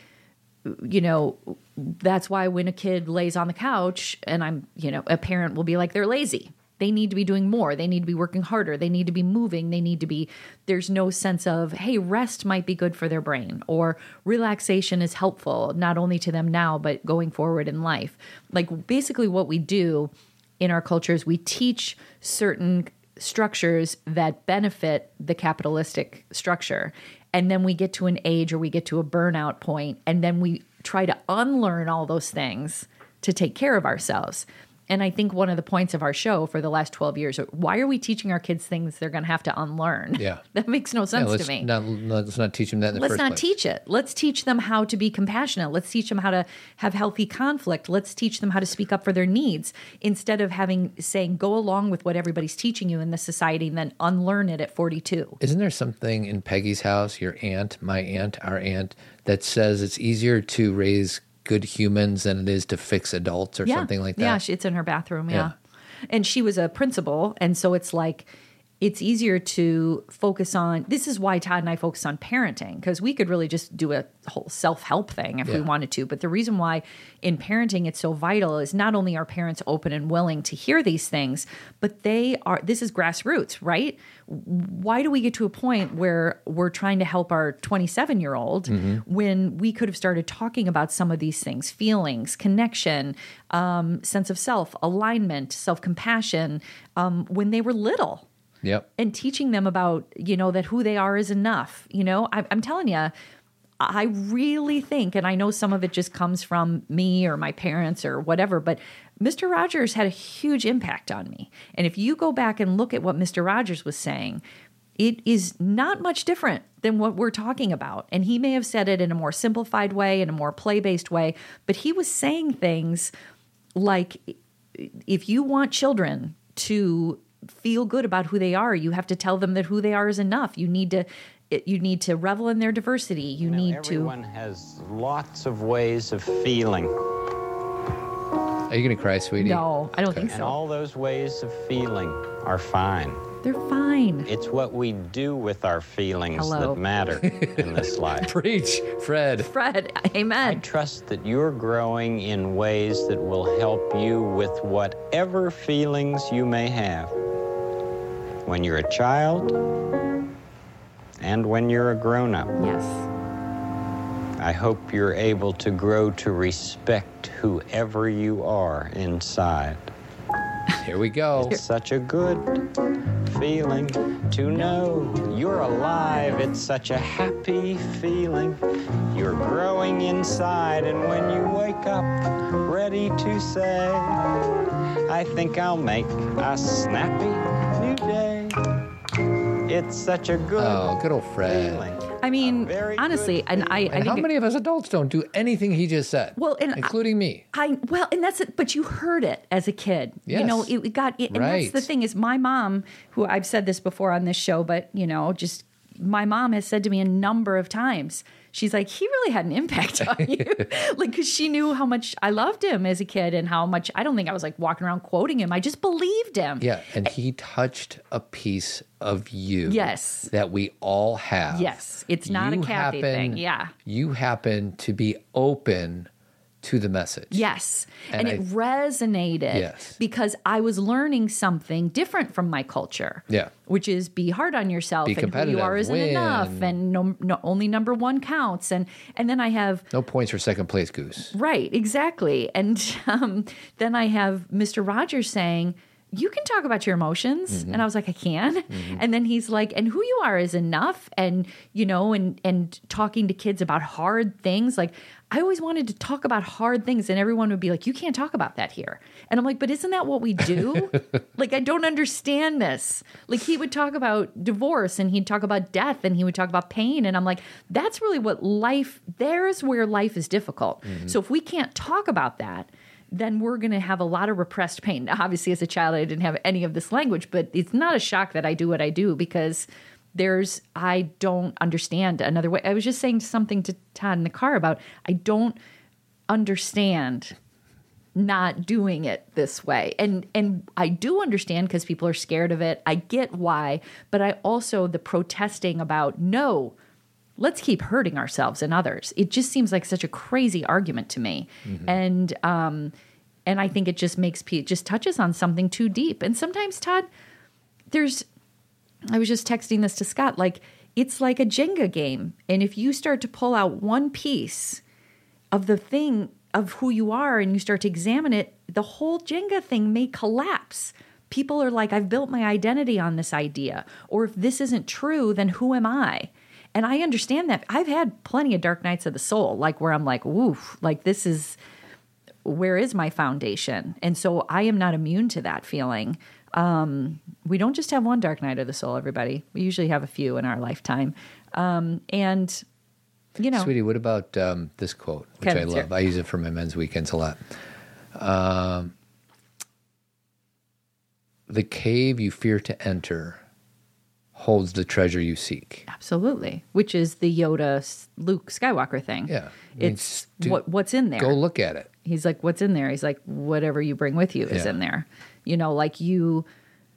you know, that's why when a kid lays on the couch, and I'm, you know, a parent will be like, they're lazy. They need to be doing more. They need to be working harder. They need to be moving. They need to be, there's no sense of, hey, rest might be good for their brain or relaxation is helpful, not only to them now, but going forward in life. Like basically, what we do in our cultures, we teach certain structures that benefit the capitalistic structure. And then we get to an age or we get to a burnout point, and then we try to unlearn all those things to take care of ourselves. And I think one of the points of our show for the last 12 years, why are we teaching our kids things they're going to have to unlearn? Yeah. that makes no sense let's to me not let's not teach them that in the let's not place. teach it let's teach them how to be compassionate let's teach them how to have healthy conflict let's teach them how to speak up for their needs instead of having saying go along with what everybody's teaching you in the society and then unlearn it at 42 Isn't there something in Peggy's house, your aunt, my aunt, our aunt, that says it's easier to raise good humans than it is to fix adults or something like that? yeah she, it's in her bathroom yeah. Yeah. and she was a principal and so it's like it's easier to focus on this is why todd and i focus on parenting because we could really just do a whole self-help thing if we wanted to. But the reason why in parenting it's so vital is not only are parents open and willing to hear these things but they are this is grassroots right? Why do we get to a point where we're trying to help our 27 year old when we could have started talking about some of these things feelings connection um, sense of self alignment self-compassion um, when they were little Yep. and teaching them about you know that who they are is enough you know I, i'm telling you i really think and i know some of it just comes from me or my parents or whatever but mr rogers had a huge impact on me and if you go back and look at what mr rogers was saying it is not much different than what we're talking about. And he may have said it in a more simplified way, in a more play based way, but he was saying things like if you want children to feel good about who they are, you have to tell them that who they are is enough. You need to you need to revel in their diversity. You know, need everyone to Everyone has lots of ways of feeling, Are you going to cry, sweetie? No, I don't think so. and so. all those ways of feeling are fine. They're fine. It's what we do with our feelings Hello. that matter in this life. Preach, Fred. Fred, amen. I trust that you're growing in ways that will help you with whatever feelings you may have when you're a child and when you're a grown up. Yes. I hope you're able to grow to respect whoever you are inside. Here we go. It's such a good feeling to know you're alive. It's such a happy feeling. You're growing inside, and when you wake up ready to say, I think I'll make a snappy new day. It's such a good Oh, good old Fred. feeling. I mean, Very honestly, and I, I And think how many of us adults don't do anything he just said? Well, and I- including me. I well, and that's it. But you heard it as a kid. Yes. You know, Yes. it, it got. And that's the thing is, my mom, who I've said this before on this show, but you know, just my mom has said to me a number of times. She's like, he really had an impact on you, like because she knew how much I loved him as a kid and how much I don't think I was like walking around quoting him. I just believed him. Yeah, and he touched a piece of you. Yes. That we all have. Yes. It's not a Kathy thing. Yeah. You happen to be open to the message. Yes. And, And it I- resonated Yes. because I was learning something different from my culture. Yeah. Which is be hard on yourself Be and who you are isn't win. enough and no, no only number one counts and and then I have No points for second place, Goose. right exactly and um, then I have Mr. Rogers saying you can talk about your emotions Mm-hmm. and I was like I can and then he's like and who you are is enough and you know and and talking to kids about hard things like I always wanted to talk about hard things and everyone would be like you can't talk about that here. And I'm like but isn't that what we do? Like I don't understand this. Like he would talk about divorce and he'd talk about death and he would talk about pain and I'm like that's really what life there's where life is difficult. Mm-hmm. So if we can't talk about that then we're going to have a lot of repressed pain. Now, obviously, as a child, I didn't have any of this language, but it's not a shock that I do what I do because there's, I don't understand another way. I was just saying something to Todd in the car about I don't understand not doing it this way. And and I do understand because people are scared of it. I get why, but I also the protesting about no, let's keep hurting ourselves and others. It just seems like such a crazy argument to me. And um and I think it just makes it just touches on something too deep. And sometimes Todd there's I was just texting this to Scott like it's like a Jenga game and if you start to pull out one piece of the thing of who you are and you start to examine it, the whole Jenga thing may collapse. People are like, I've built my identity on this idea. Or if this isn't true, then who am I? And I understand that. I've had plenty of dark nights of the soul, like where I'm like, woof, like this is where is my foundation? And so I am not immune to that feeling. Um, we don't just have one dark night of the soul, everybody. We usually have a few in our lifetime. Um, and, you know, Sweetie, what about um, this quote, which Okay, I love? hear it. I use it for my men's weekends a lot. Um, the cave you fear to enter holds the treasure you seek. absolutely, which is the Yoda Luke Skywalker thing. Yeah. I mean, It's what what's in there. Go look at it. He's like, what's in there? He's like, whatever you bring with you is Yeah. in there. You know, like you,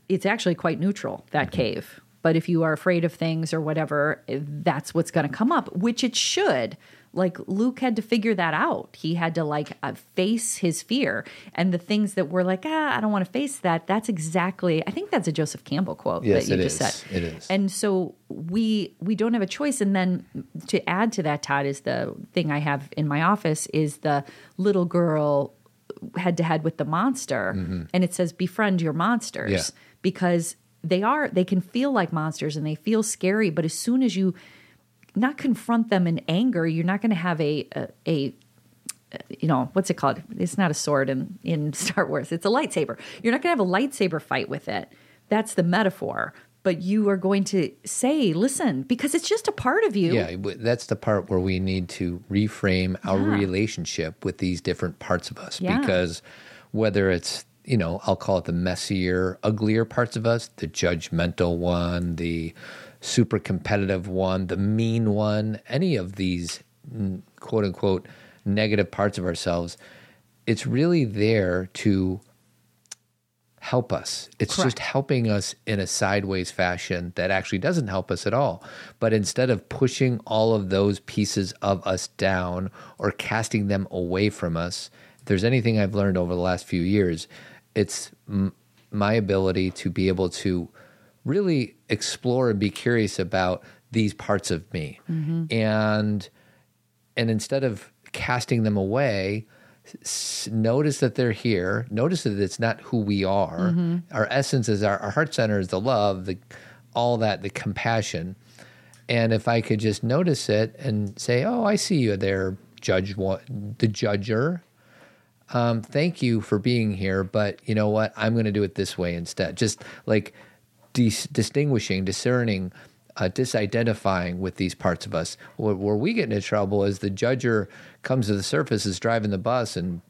it's actually quite neutral, that Mm-hmm. cave. But if you are afraid of things or whatever, eh, that's what's going to come up, which it should. Like Luke had to figure that out. He had to like uh, face his fear. And the things that were like, ah, I don't want to face that. That's exactly, I think that's a Joseph Campbell quote Yes, that you just is. said. It is. And so we we don't have a choice. And then to add to that, Todd, is the thing I have in my office is the little girl head to head with the monster, and it says befriend your monsters Mm-hmm. Yeah. because they are they can feel like monsters and they feel scary. But as soon as you not confront them in anger, you're not going to have a a, a you know what's it called it's not a sword in in star wars it's a lightsaber you're not going to have a lightsaber fight with it that's the metaphor but you are going to say listen because it's just a part of you Yeah, that's the part where we need to reframe our Yeah. relationship with these different parts of us Yeah. because whether it's, you know, I'll call it the messier, uglier parts of us, the judgmental one, the super competitive one, the mean one, any of these quote unquote negative parts of ourselves, it's really there to help us. It's just helping us in a sideways fashion that actually doesn't help us at all. But instead of pushing all of those pieces of us down or casting them away from us, if there's anything I've learned over the last few years, it's m- my ability to be able to really explore and be curious about these parts of me. Mm-hmm. And and instead of casting them away, s- notice that they're here. Notice that it's not who we are. Our essence is our, our heart center is the love, the all that, the compassion. And if I could just notice it and say, "Oh, I see you there, judge one, the judger." Um, thank you for being here, but you know what? I'm going to do it this way instead. Just like dis- distinguishing, discerning, uh, disidentifying with these parts of us. Where, where we get into trouble is the judger comes to the surface, is driving the bus and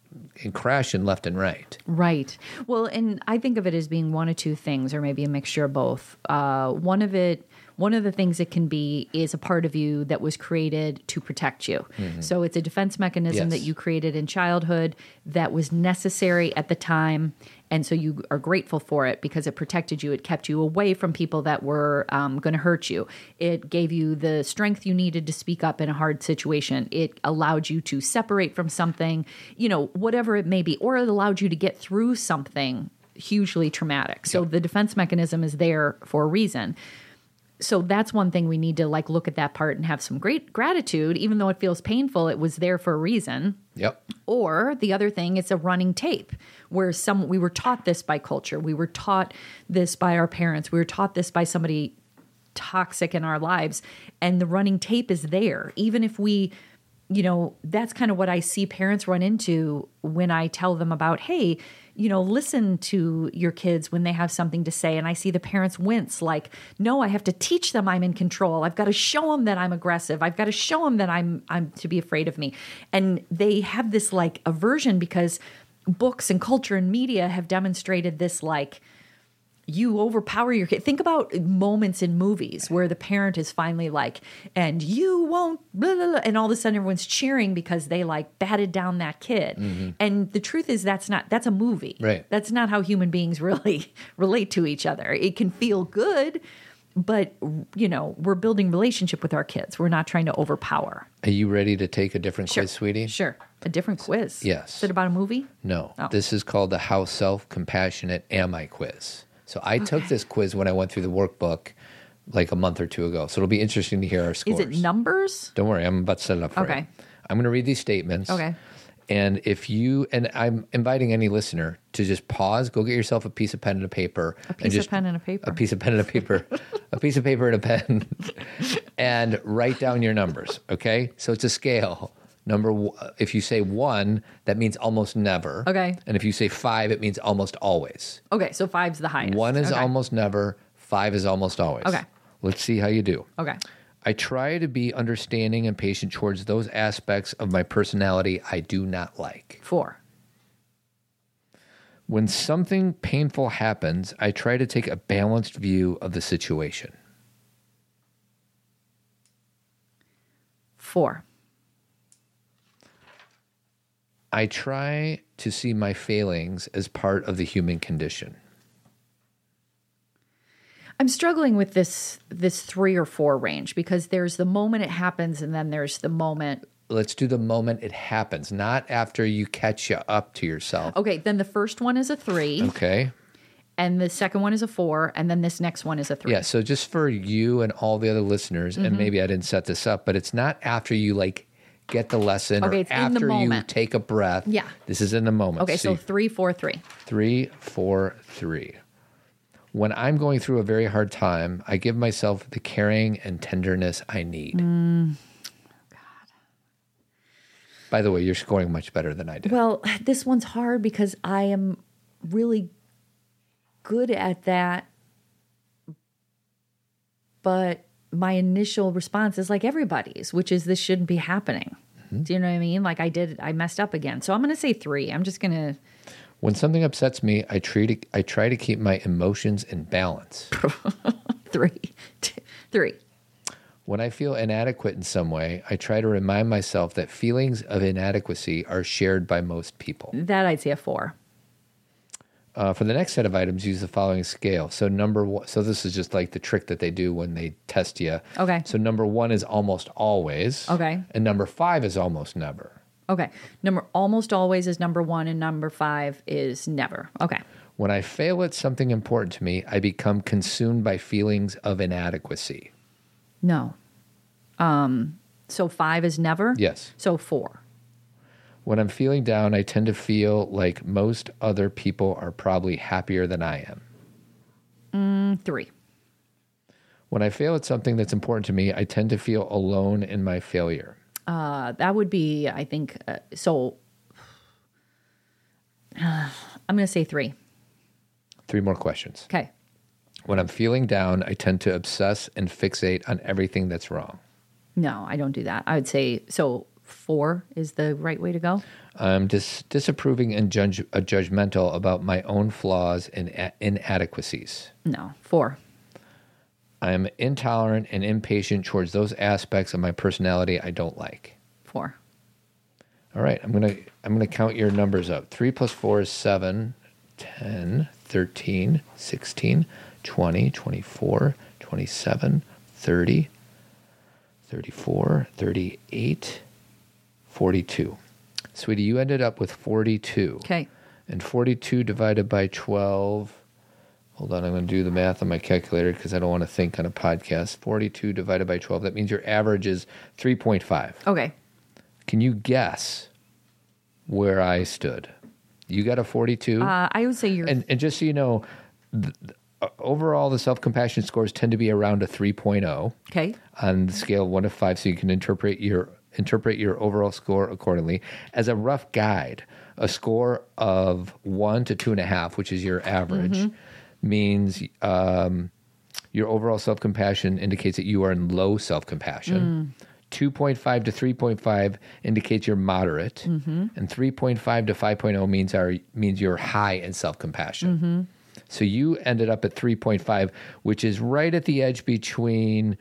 and crashing left and right. Right. Well, and I think of it as being one of two things, or maybe a mixture of both. Uh, one of it, one of the things it can be is a part of you that was created to protect you. So it's a defense mechanism that you created in childhood that was necessary at the time. And so you are grateful for it because it protected you. It kept you away from people that were um, going to hurt you. It gave you the strength you needed to speak up in a hard situation. It allowed you to separate from something, you know, whatever it may be, or it allowed you to get through something hugely traumatic. So the defense mechanism is there for a reason so that's one thing we need to like look at that part and have some great gratitude even though it feels painful it was there for a reason. Yep. or the other thing it's a running tape where some we were taught this by culture. We were taught this by our parents. We were taught this by somebody toxic in our lives and the running tape is there. Even if we you know that's kind of what i see parents run into when i tell them about hey you know listen to your kids when they have something to say. And i see the parents wince like no i have to teach them i'm in control. I've got to show them that i'm aggressive. I've got to show them that i'm i'm to be afraid of me. And they have this like aversion because books and culture and media have demonstrated this like you overpower your kid. Think about moments in movies where the parent is finally like, and you won't, blah, blah, blah, and all of a sudden everyone's cheering because they like batted down that kid. Mm-hmm. And the truth is, that's not, that's a movie. Right. That's not how human beings really relate to each other. It can feel good, but, you know, we're building relationship with our kids. We're not trying to overpower. Are you ready to take a different quiz, sweetie? Sure. A different quiz. Yes. Is it about a movie? No. Oh. This is called the How Self Compassionate Am I quiz. So I took this quiz when I went through the workbook like a month or two ago. So it'll be interesting to hear our scores. Is it numbers? Don't worry, I'm about to set it up for Okay. you. I'm going to read these statements. Okay. And if you and I'm inviting any listener to just pause, go get yourself a piece of pen and a paper. A piece just, of pen and a paper. A piece of pen and a paper. a piece of paper and a pen. and write down your numbers. Okay. So it's a scale. Number w- if you say one, that means almost never. Okay. And if you say five, it means almost always. Okay, so five's the highest. One is okay. almost never, five is almost always. Okay. Let's see how you do. Okay. I try to be understanding and patient towards those aspects of my personality I do not like. Four. When something painful happens, I try to take a balanced view of the situation. Four. I try to see my failings as part of the human condition. I'm struggling with this this three or four range because there's the moment it happens and then there's the moment. Let's do the moment it happens, not after you catch you up to yourself. Okay, then the first one is a three, Okay. and the second one is a four, and then this next one is a three. Yeah, so just for you and all the other listeners, Mm-hmm. and maybe I didn't set this up, but it's not after you like get the lesson Okay, or it's in the after you take a breath. Yeah. This is in the moment. Okay, so you- three, four, three. Three, four, three. When I'm going through a very hard time, I give myself the caring and tenderness I need. Mm. By the way, you're scoring much better than I did. Well, this one's hard because I am really good at that. But my initial response is like everybody's, which is this shouldn't be happening. Mm-hmm. Do you know what I mean? Like I did, I messed up again. So I'm going to say three. I'm just going to, when something upsets me, I treat I try to keep my emotions in balance. three. Three. When I feel inadequate in some way, I try to remind myself that feelings of inadequacy are shared by most people. That I'd say a four. Uh, for the next set of items, use the following scale. So number one, so this is just like the trick that they do when they test you. Okay. So number one is almost always. Okay. And number five is almost never. Okay. Number almost always is number one, and number five is never. Okay. When I fail at something important to me, I become consumed by feelings of inadequacy. No. Um, so five is never? Yes. So four. When I'm feeling down, I tend to feel like most other people are probably happier than I am. Mm, Three. When I fail at something that's important to me, I tend to feel alone in my failure. Uh, that would be, I think, uh, so I'm going to say three. Three more questions. Okay. When I'm feeling down, I tend to obsess and fixate on everything that's wrong. No, I don't do that. I would say, so four is the right way to go. I'm dis- disapproving and judge- uh, judgmental about my own flaws and a- inadequacies. No, four. I am intolerant and impatient towards those aspects of my personality I don't like. Four. All right, I'm gonna I'm gonna count your numbers up. Three plus four is 7, 10, 13, 16, 20, 24, 27, 30, 34, 38, 42. Sweetie, you ended up with 42. Okay. And 42 divided by 12. Hold on, I'm going to do the math on my calculator because I don't want to think on a podcast. 42 divided by 12. That means your average is 3.5. Okay. Can you guess where I stood? You got a 42? Uh, I would say you're and, and just so you know, th- uh, overall, the self compassion scores tend to be around a 3.0 okay. on the scale of one to five, so you can interpret your interpret your overall score accordingly. As a rough guide, a score of one to two and a half, which is your average, means um, your overall self compassion indicates that you are in low self compassion. 2.5 to 3.5 indicates you're moderate, and 3.5 to 5.0 means are means you're high in self compassion. So you ended up at 3.5, which is right at the edge between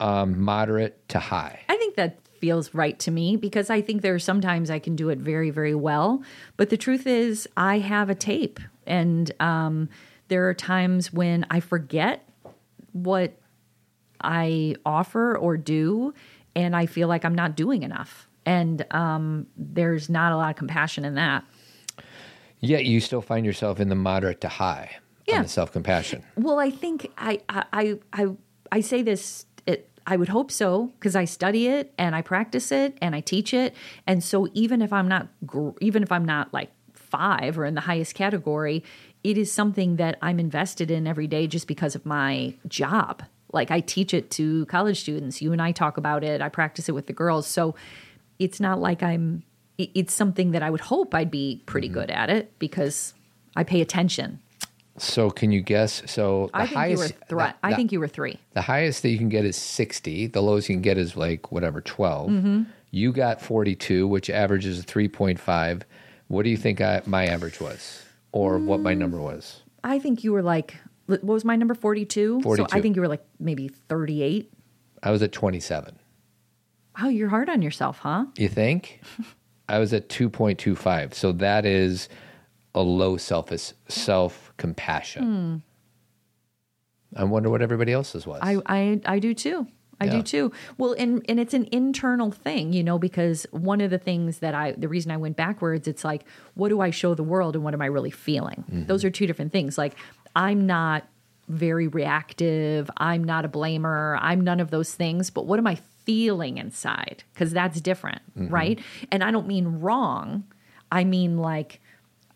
um, moderate to high. I think that feels right to me because I think there are sometimes I can do it very, very well. But the truth is, I have a tape, and um, there are times when I forget what I offer or do, and I feel like I'm not doing enough. And um, there's not a lot of compassion in that. Yet you still find yourself in the moderate to high Yeah. on the self compassion. Well, I think I I I I, I say this. I would hope so because I study it and I practice it and I teach it. And so even if I'm not, even if I'm not like five or in the highest category, it is something that I'm invested in every day just because of my job. Like I teach it to college students. You and I talk about it. I practice it with the girls. So it's not like I'm, it's something that I would hope I'd be pretty mm-hmm. good at it because I pay attention. So can you guess? So the I think highest, you were three. I the- think you were three. the highest that you can get is 60. The lowest you can get is like whatever 12. Mm-hmm. You got 42, which averages 3.5. What do you think I, my average was, or what my number was? I think you were like, what was my number? 42? So I think you were like maybe 38. I was at 27. Oh, you're hard on yourself, huh? You think? I was at 2.25. So that is a low self self compassion. I wonder what everybody else's was. Hmm. I, I, I do too. I Yeah. do too. Well, and and it's an internal thing, you know, because one of the things that I, the reason I went backwards, it's like, what do I show the world, and what am I really feeling? Those are two different things. Like, I'm not very reactive. I'm not a blamer. I'm none of those things. But what am I feeling inside? Because that's different, right? And I don't mean wrong. I mean like.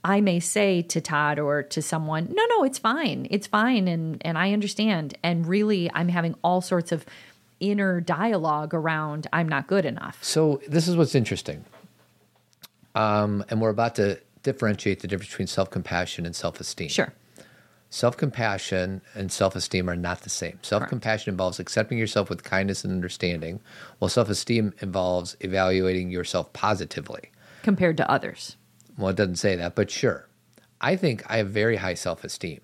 I may say to Todd or to someone, no, no, it's fine. It's fine. And, and I understand. And really, I'm having all sorts of inner dialogue around, I'm not good enough. So this is what's interesting, um, and we're about to differentiate the difference between self compassion and self esteem. Sure. Self compassion and self esteem are not the same. Self compassion involves accepting yourself with kindness and understanding, while self esteem involves evaluating yourself positively. Compared to others. Well, it doesn't say that, but sure. I think I have very high self esteem,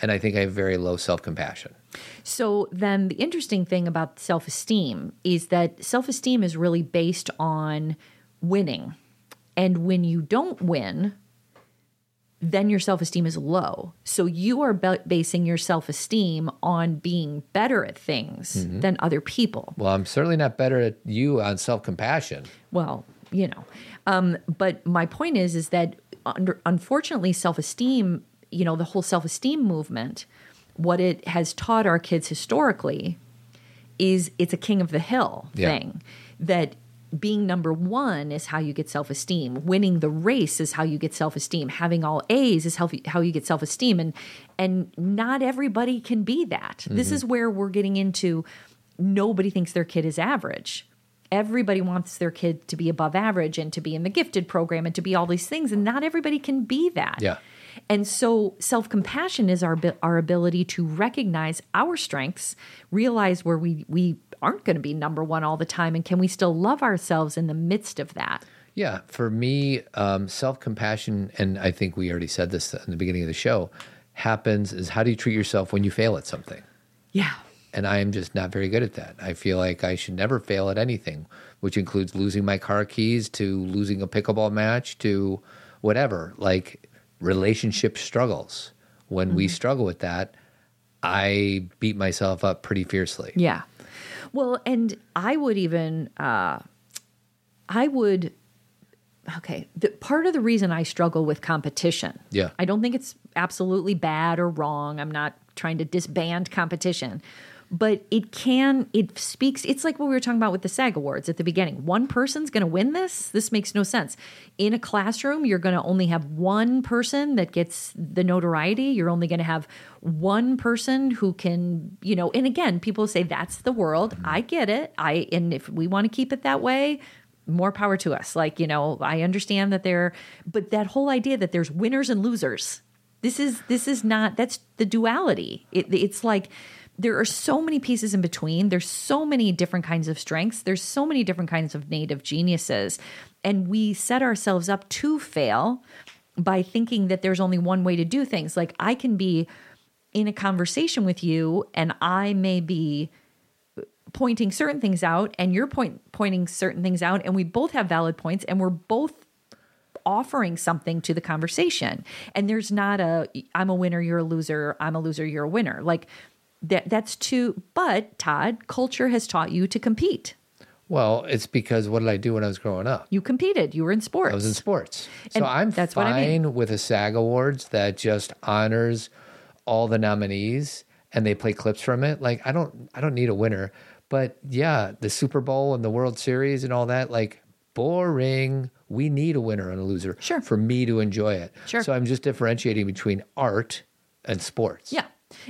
and I think I have very low self compassion. So then the interesting thing about self esteem is that self esteem is really based on winning. And when you don't win, then your self esteem is low. So you are ba- basing your self esteem on being better at things mm-hmm. than other people. Well, I'm certainly not better at you on self compassion. well you know um, but my point is is that under, unfortunately self-esteem you know the whole self-esteem movement what it has taught our kids historically is it's a king of the hill Yeah. thing. That being number one is how you get self-esteem. Winning the race is how you get self-esteem. Having all a's is how, how you get self-esteem. And and not everybody can be that. This is where we're getting into nobody thinks their kid is average everybody wants their kid to be above average and to be in the gifted program and to be all these things and not everybody can be that Yeah. and so self-compassion is our our ability to recognize our strengths realize where we we aren't going to be number one all the time and can we still love ourselves in the midst of that Yeah, for me, um, self compassion, and I think we already said this in the beginning of the show, happens is how do you treat yourself when you fail at something? yeah And I am just not very good at that. I feel like I should never fail at anything, which includes losing my car keys to losing a pickleball match to whatever, like relationship struggles. When we struggle with that, I beat myself up pretty fiercely. Yeah. Well, and I would even, uh, I would, okay, the, part of the reason I struggle with competition. Yeah. I don't think it's absolutely bad or wrong. I'm not trying to disband competition. But it can, it speaks, it's like what we were talking about with the SAG Awards at the beginning. One person's going to win this. This makes no sense. In a classroom, you're going to only have one person that gets the notoriety. You're only going to have one person who can, you know, and again, people say that's the world. I get it. I, and if we want to keep it that way, more power to us. Like, you know, I understand that there, but that whole idea that there's winners and losers. This is this is not that's the duality. It, it's like there are so many pieces in between. There's so many different kinds of strengths. There's so many different kinds of native geniuses, and we set ourselves up to fail by thinking that there's only one way to do things. Like I can be in a conversation with you, and I may be pointing certain things out and you're point pointing certain things out and we both have valid points and we're both offering something to the conversation and there's not a i'm a winner you're a loser i'm a loser you're a winner like that that's too but todd culture has taught you to compete Well, it's because what did I do when I was growing up? you competed you were in sports I was in sports. So I'm that's fine what I mean. with a SAG Awards that just honors all the nominees and they play clips from it. Like I don't I don't need a winner, But yeah, the Super Bowl and the World Series and all that, like boring. We need a winner and a loser Sure. for me to enjoy it. Sure. So I'm just differentiating between art and sports. Yeah.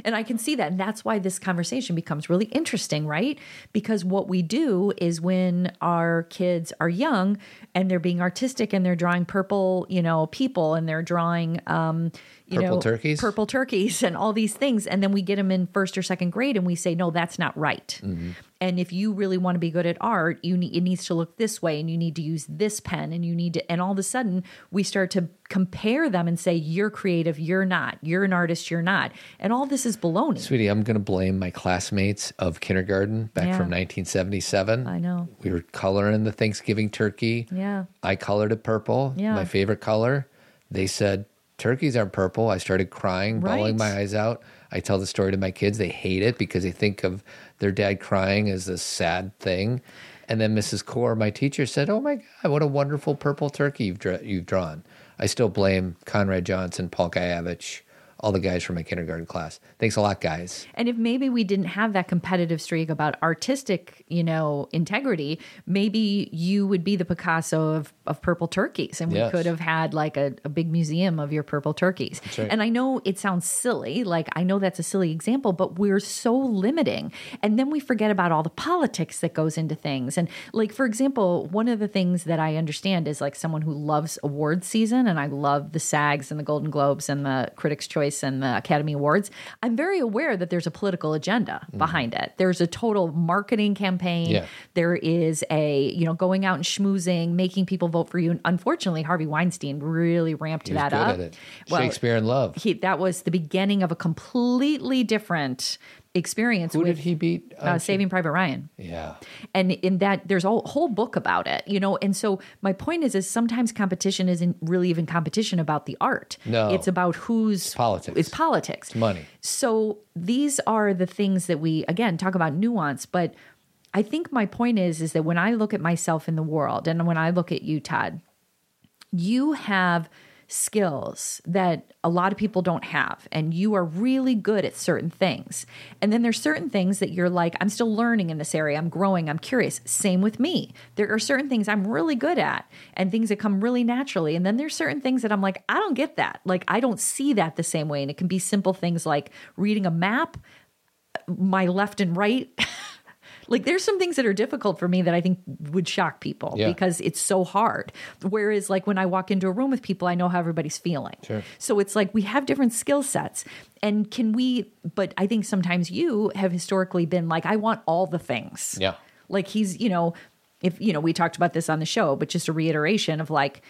And I can see that. And that's why this conversation becomes really interesting, right? Because what we do is when our kids are young and they're being artistic and they're drawing purple, you know, people and they're drawing, um, you Purple know, turkeys? purple turkeys and all these things. And then we get them in first or second grade and we say, no, that's not right. Mm-hmm. And if you really want to be good at art, you need it needs to look this way, and you need to use this pen, and you need to. And all of a sudden, we start to compare them and say, "You're creative, you're not. You're an artist, you're not." And all this is baloney. Sweetie, I'm going to blame my classmates of kindergarten back Yeah. from 1977. I know. We were coloring the Thanksgiving turkey. Yeah. I colored it purple, Yeah. my favorite color. They said, turkeys aren't purple. I started crying, bawling Right. my eyes out. I tell the story to my kids. They hate it because they think of their dad crying is this sad thing. And then Mrs. Core, my teacher, said, "Oh my God, what a wonderful purple turkey you've dra- you've drawn." I still blame Conrad Johnson, Paul Gayavich, all the guys from my kindergarten class. Thanks a lot, guys. And if maybe we didn't have that competitive streak about artistic, you know, integrity, maybe you would be the Picasso of, of purple turkeys. And we Yes. could have had like a, a big museum of your purple turkeys. right. And I know it sounds silly. Like I know that's a silly example, but we're so limiting. And then we forget about all the politics that goes into things. And like, for example, one of the things that I understand is like someone who loves awards season and I love the SAGs and the Golden Globes and the Critics' Choice and the Academy Awards. I'm very aware that there's a political agenda mm-hmm. behind it. There's a total marketing campaign. Yeah. There is a, you know, going out and schmoozing, making people vote for you. And unfortunately, Harvey Weinstein really ramped He that good up. at it. Shakespeare in Love. He, that was the beginning of a completely different experience Who with did he beat? uh, Saving Private Ryan Yeah. and in that there's a whole book about it you know and so my point is is sometimes competition isn't really even competition about the art No. it's about who's politics. it's politics It's money. so these are the things that we again talk about nuance but i think my point is is that when i look at myself in the world and when i look at you todd you have skills that a lot of people don't have and you are really good at certain things. And then there's certain things that you're like i'm still learning in this area. I'm growing. I'm curious. Same with me. There are certain things i'm really good at and things that come really naturally. And then there's certain things that i'm like i don't get that. Like i don't see that the same way. And it can be simple things like reading a map uh, my left and right like there's some things that are difficult for me that I think would shock people Yeah. because it's so hard. Whereas like when I walk into a room with people, I know how everybody's feeling. Sure. So it's like we have different skill sets. And can we but I think sometimes you have historically been like, I want all the things. Yeah. Like he's, you know, if you know, we talked about this on the show, but just a reiteration of like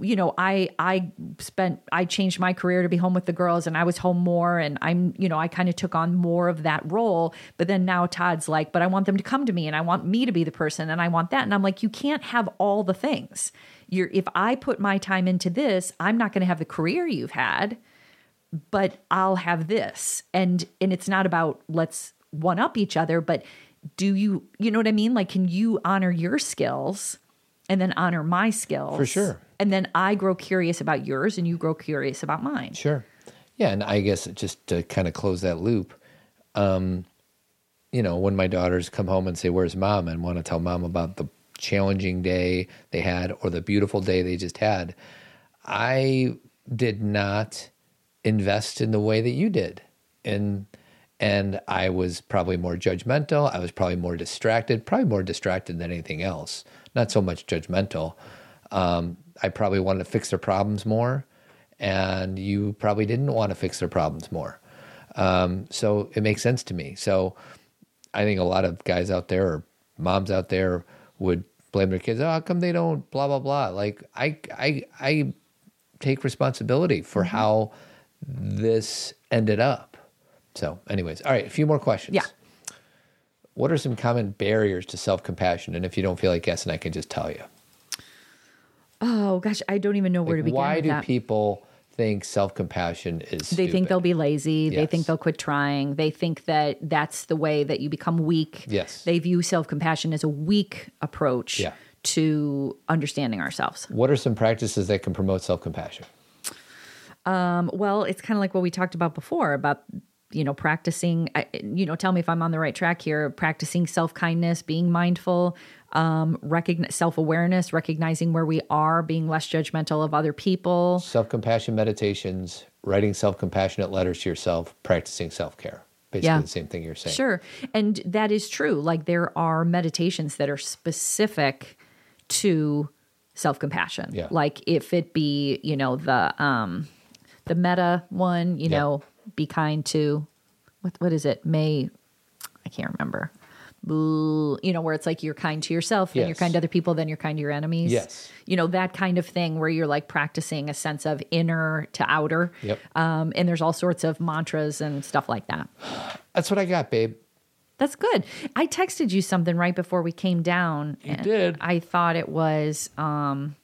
you know i i spent i changed my career to be home with the girls and i was home more and i'm you know i kind of took on more of that role but then now todd's like but i want them to come to me and i want me to be the person and i want that and i'm like you can't have all the things you're if i put my time into this i'm not going to have the career you've had but I'll have this. And and it's not about let's one up each other, but do you you know what I mean? Like can you honor your skills and then honor my skills? For sure. And then I grow curious about yours and you grow curious about mine. Sure. Yeah, and I guess just to kind of close that loop, um, you know, when my daughters come home and say, "Where's mom?" and want to tell mom about the challenging day they had or the beautiful day they just had, I did not invest in the way that you did, and and I was probably more judgmental. I was probably more distracted, probably more distracted than anything else. Not so much judgmental. Um, I probably wanted to fix their problems more, and you probably didn't want to fix their problems more. Um, so it makes sense to me. So I think a lot of guys out there or moms out there would blame their kids. Oh, how come they don't blah blah blah? Like I I I take responsibility for how this ended up. So, anyways, all right, a few more questions. Yeah. What are some common barriers to self compassion? And if you don't feel like guessing, I can just tell you. Oh gosh, I don't even know where to begin. why do that. people think self compassion is? They think they'll be lazy. They think they'll quit trying. They think that that's the way that you become weak. Yes. They view self compassion as a weak approach Yeah. to understanding ourselves. What are some practices that can promote self compassion? Um, well, it's kind of like what we talked about before about you know, practicing, you know, tell me if I'm on the right track here, practicing self kindness, being mindful, um, recognize self awareness, recognizing where we are, being less judgmental of other people. Self compassion meditations, writing self compassionate letters to yourself, practicing self care. Basically, Yeah. the same thing you're saying. Sure. And that is true. Like there are meditations that are specific to self compassion. Yeah. Like if it be, you know, the um the metta one, you Yeah. know, be kind to what what is it? May I can't remember. You know, where it's like you're kind to yourself, then you're kind to other people, then you're kind to your enemies. Yes. You know, that kind of thing where you're like practicing a sense of inner to outer. Yep. Um, and there's all sorts of mantras and stuff like that. That's what I got, babe. That's good. I texted you something right before we came down. You did. I thought it was um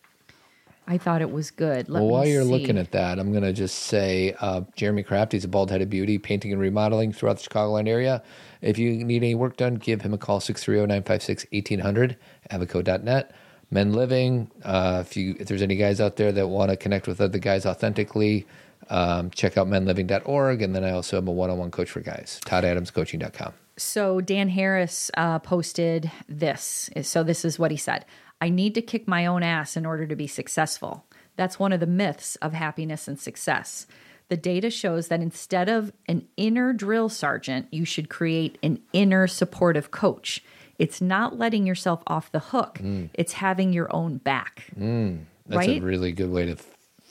I thought it was good. Let well, while you're see. looking at that, I'm going to just say uh, Jeremy he's a bald headed beauty, painting and remodeling throughout the Chicagoland area. If you need any work done, give him a call 630 956 1800, avico.net. Men Living, uh, if, you, if there's any guys out there that want to connect with other guys authentically, um, check out menliving.org. And then I also am a one on one coach for guys, toddadamscoaching.com. So Dan Harris uh, posted this. So this is what he said. I need to kick my own ass in order to be successful. That's one of the myths of happiness and success. The data shows that instead of an inner drill sergeant, you should create an inner supportive coach. It's not letting yourself off the hook. It's having your own back. That's Right? a really good way to f-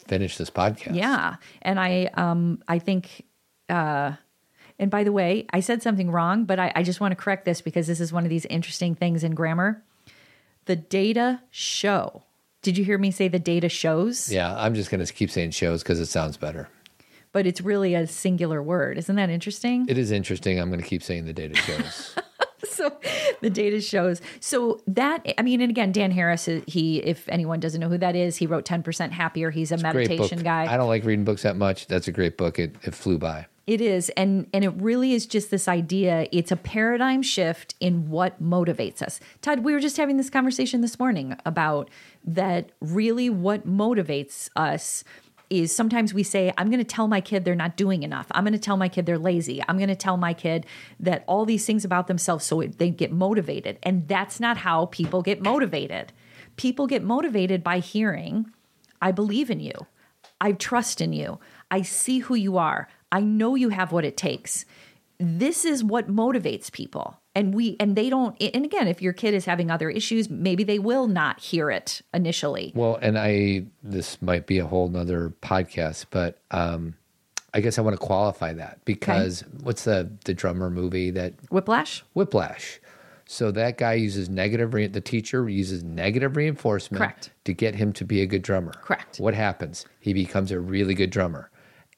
finish this podcast. Yeah. And I um I think uh and by the way, I said something wrong, but I, I just want to correct this because this is one of these interesting things in grammar. The data show. Did you hear me say the data shows? Yeah, I'm just going to keep saying shows because it sounds better. But it's really a singular word. Isn't that interesting? It is interesting. I'm going to keep saying the data shows. so the data shows. So that I mean, and again, Dan Harris, he if anyone doesn't know who that is, he wrote 10% happier. He's a book. meditation guy. I don't like reading books that much. That's a great book. It, it flew by. It is, and and it really is just this idea. It's a paradigm shift in what motivates us. Todd, we were just having this conversation this morning about that. Really, what motivates us is sometimes we say, "I'm going to tell my kid they're not doing enough. I'm going to tell my kid they're lazy. I'm going to tell my kid that all these things about themselves, so they get motivated." And that's not how people get motivated. People get motivated by hearing, "I believe in you." I trust in you. I see who you are. I know you have what it takes. This is what motivates people. And we and they don't and again, if your kid is having other issues, maybe they will not hear it initially. Well, and I, this might be a whole nother podcast, but um, I guess I want to qualify that because what's the, the drummer movie that Whiplash? Whiplash? So that guy uses negative, re- the teacher uses negative reinforcement Correct. to get him to be a good drummer. Correct. What happens? He becomes a really good drummer.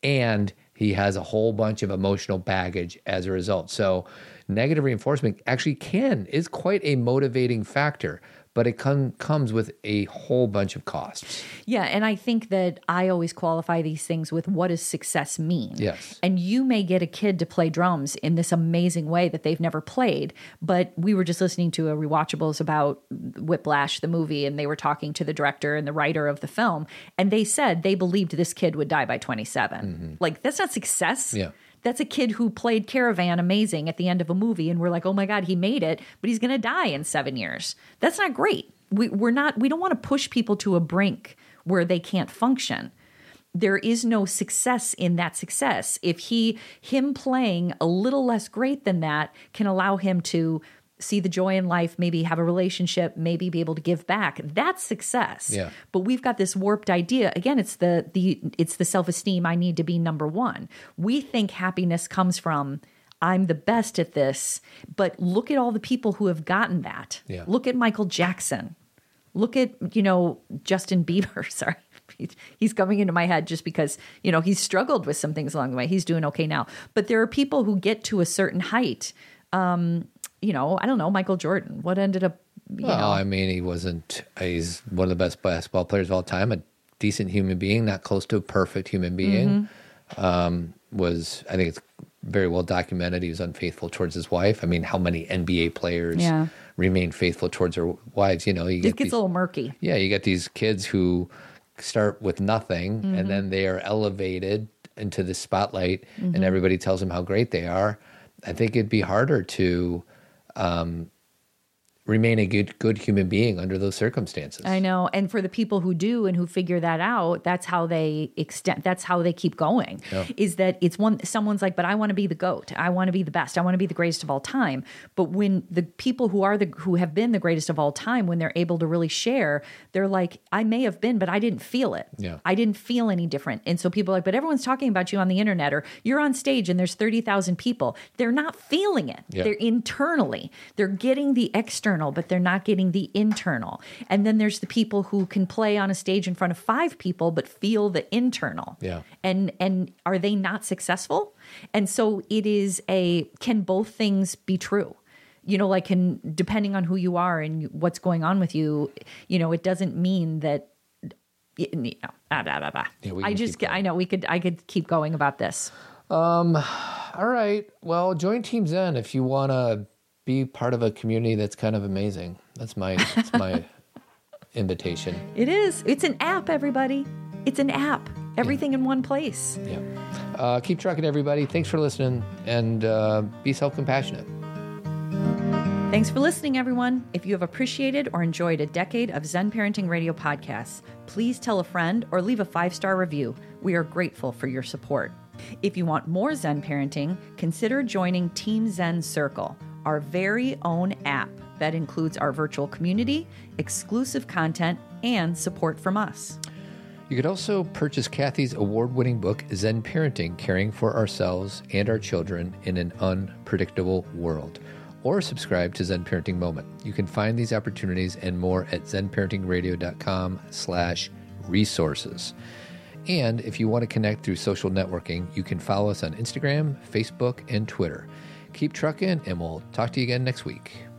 And he has a whole bunch of emotional baggage as a result. So negative reinforcement actually can, is quite a motivating factor, but it com- comes with a whole bunch of costs. Yeah, and I think that I always qualify these things with what does success mean? Yes. And you may get a kid to play drums in this amazing way that they've never played, but we were just listening to a rewatchables about Whiplash the movie and they were talking to the director and the writer of the film and they said they believed this kid would die by 27. Mm-hmm. Like that's not success. Yeah. That's a kid who played Caravan amazing at the end of a movie, and we're like, oh my God, he made it, but he's going to die in seven years. That's not great. We, we're not, we don't want to push people to a brink where they can't function. There is no success in that success. If he, him playing a little less great than that can allow him to see the joy in life, maybe have a relationship, maybe be able to give back. That's success. Yeah. But we've got this warped idea. Again, it's the the it's the self-esteem I need to be number 1. We think happiness comes from I'm the best at this, but look at all the people who have gotten that. Yeah. Look at Michael Jackson. Look at, you know, Justin Bieber, sorry. He's coming into my head just because, you know, he's struggled with some things along the way. He's doing okay now. But there are people who get to a certain height um, you know, I don't know, Michael Jordan. What ended up, you Well, know, I mean, he wasn't, he's one of the best basketball players of all time, a decent human being, not close to a perfect human being. Mm-hmm. Um, was, I think it's very well documented. He was unfaithful towards his wife. I mean, how many NBA players Yeah. remain faithful towards their wives? You know, you it get gets these, a little murky. yeah, you get these kids who start with nothing Mm-hmm. and then they are elevated into the spotlight Mm-hmm. and everybody tells them how great they are, I think it'd be harder to um, remain a good good human being under those circumstances. I know. And for the people who do and who figure that out, that's how they extend that's how they keep going. Yeah. Is that it's one someone's like, but I want to be the GOAT. I want to be the best. I want to be the greatest of all time. But when the people who are the who have been the greatest of all time, when they're able to really share, they're like, I may have been, but I didn't feel it. Yeah. I didn't feel any different. And so people are like, but everyone's talking about you on the internet or you're on stage and there's 30,000 people. They're not feeling it. Yeah. They're internally. They're getting the external, but they're not getting the internal. And then there's the people who can play on a stage in front of five people but feel the internal. Yeah. And and are they not successful? And so it is a can both things be true? You know, like can depending on who you are and what's going on with you, you know, it doesn't mean that you know, ah, blah, blah, blah. Yeah, I just I know we could I could keep going about this. Um all right. Well, join Team Zen if you want to be part of a community that's kind of amazing. That's my that's my invitation. It is. It's an app, everybody. It's an app. Everything in one place. Yeah. Uh, keep trucking, everybody. Thanks for listening, and uh, be self compassionate. Thanks for listening, everyone. If you have appreciated or enjoyed a decade of Zen Parenting Radio podcasts, please tell a friend or leave a five star review. We are grateful for your support. If you want more Zen parenting, consider joining Team Zen Circle, our very own app that includes our virtual community, exclusive content, and support from us. You could also purchase Cathy's award winning book, Zen Parenting Caring for Ourselves and Our Children in an Unpredictable World, or subscribe to Zen Parenting Moment. You can find these opportunities and more at zenparentingradio.com slash resources. And if you want to connect through social networking, you can follow us on Instagram, Facebook, and Twitter. Keep trucking, and we'll talk to you again next week.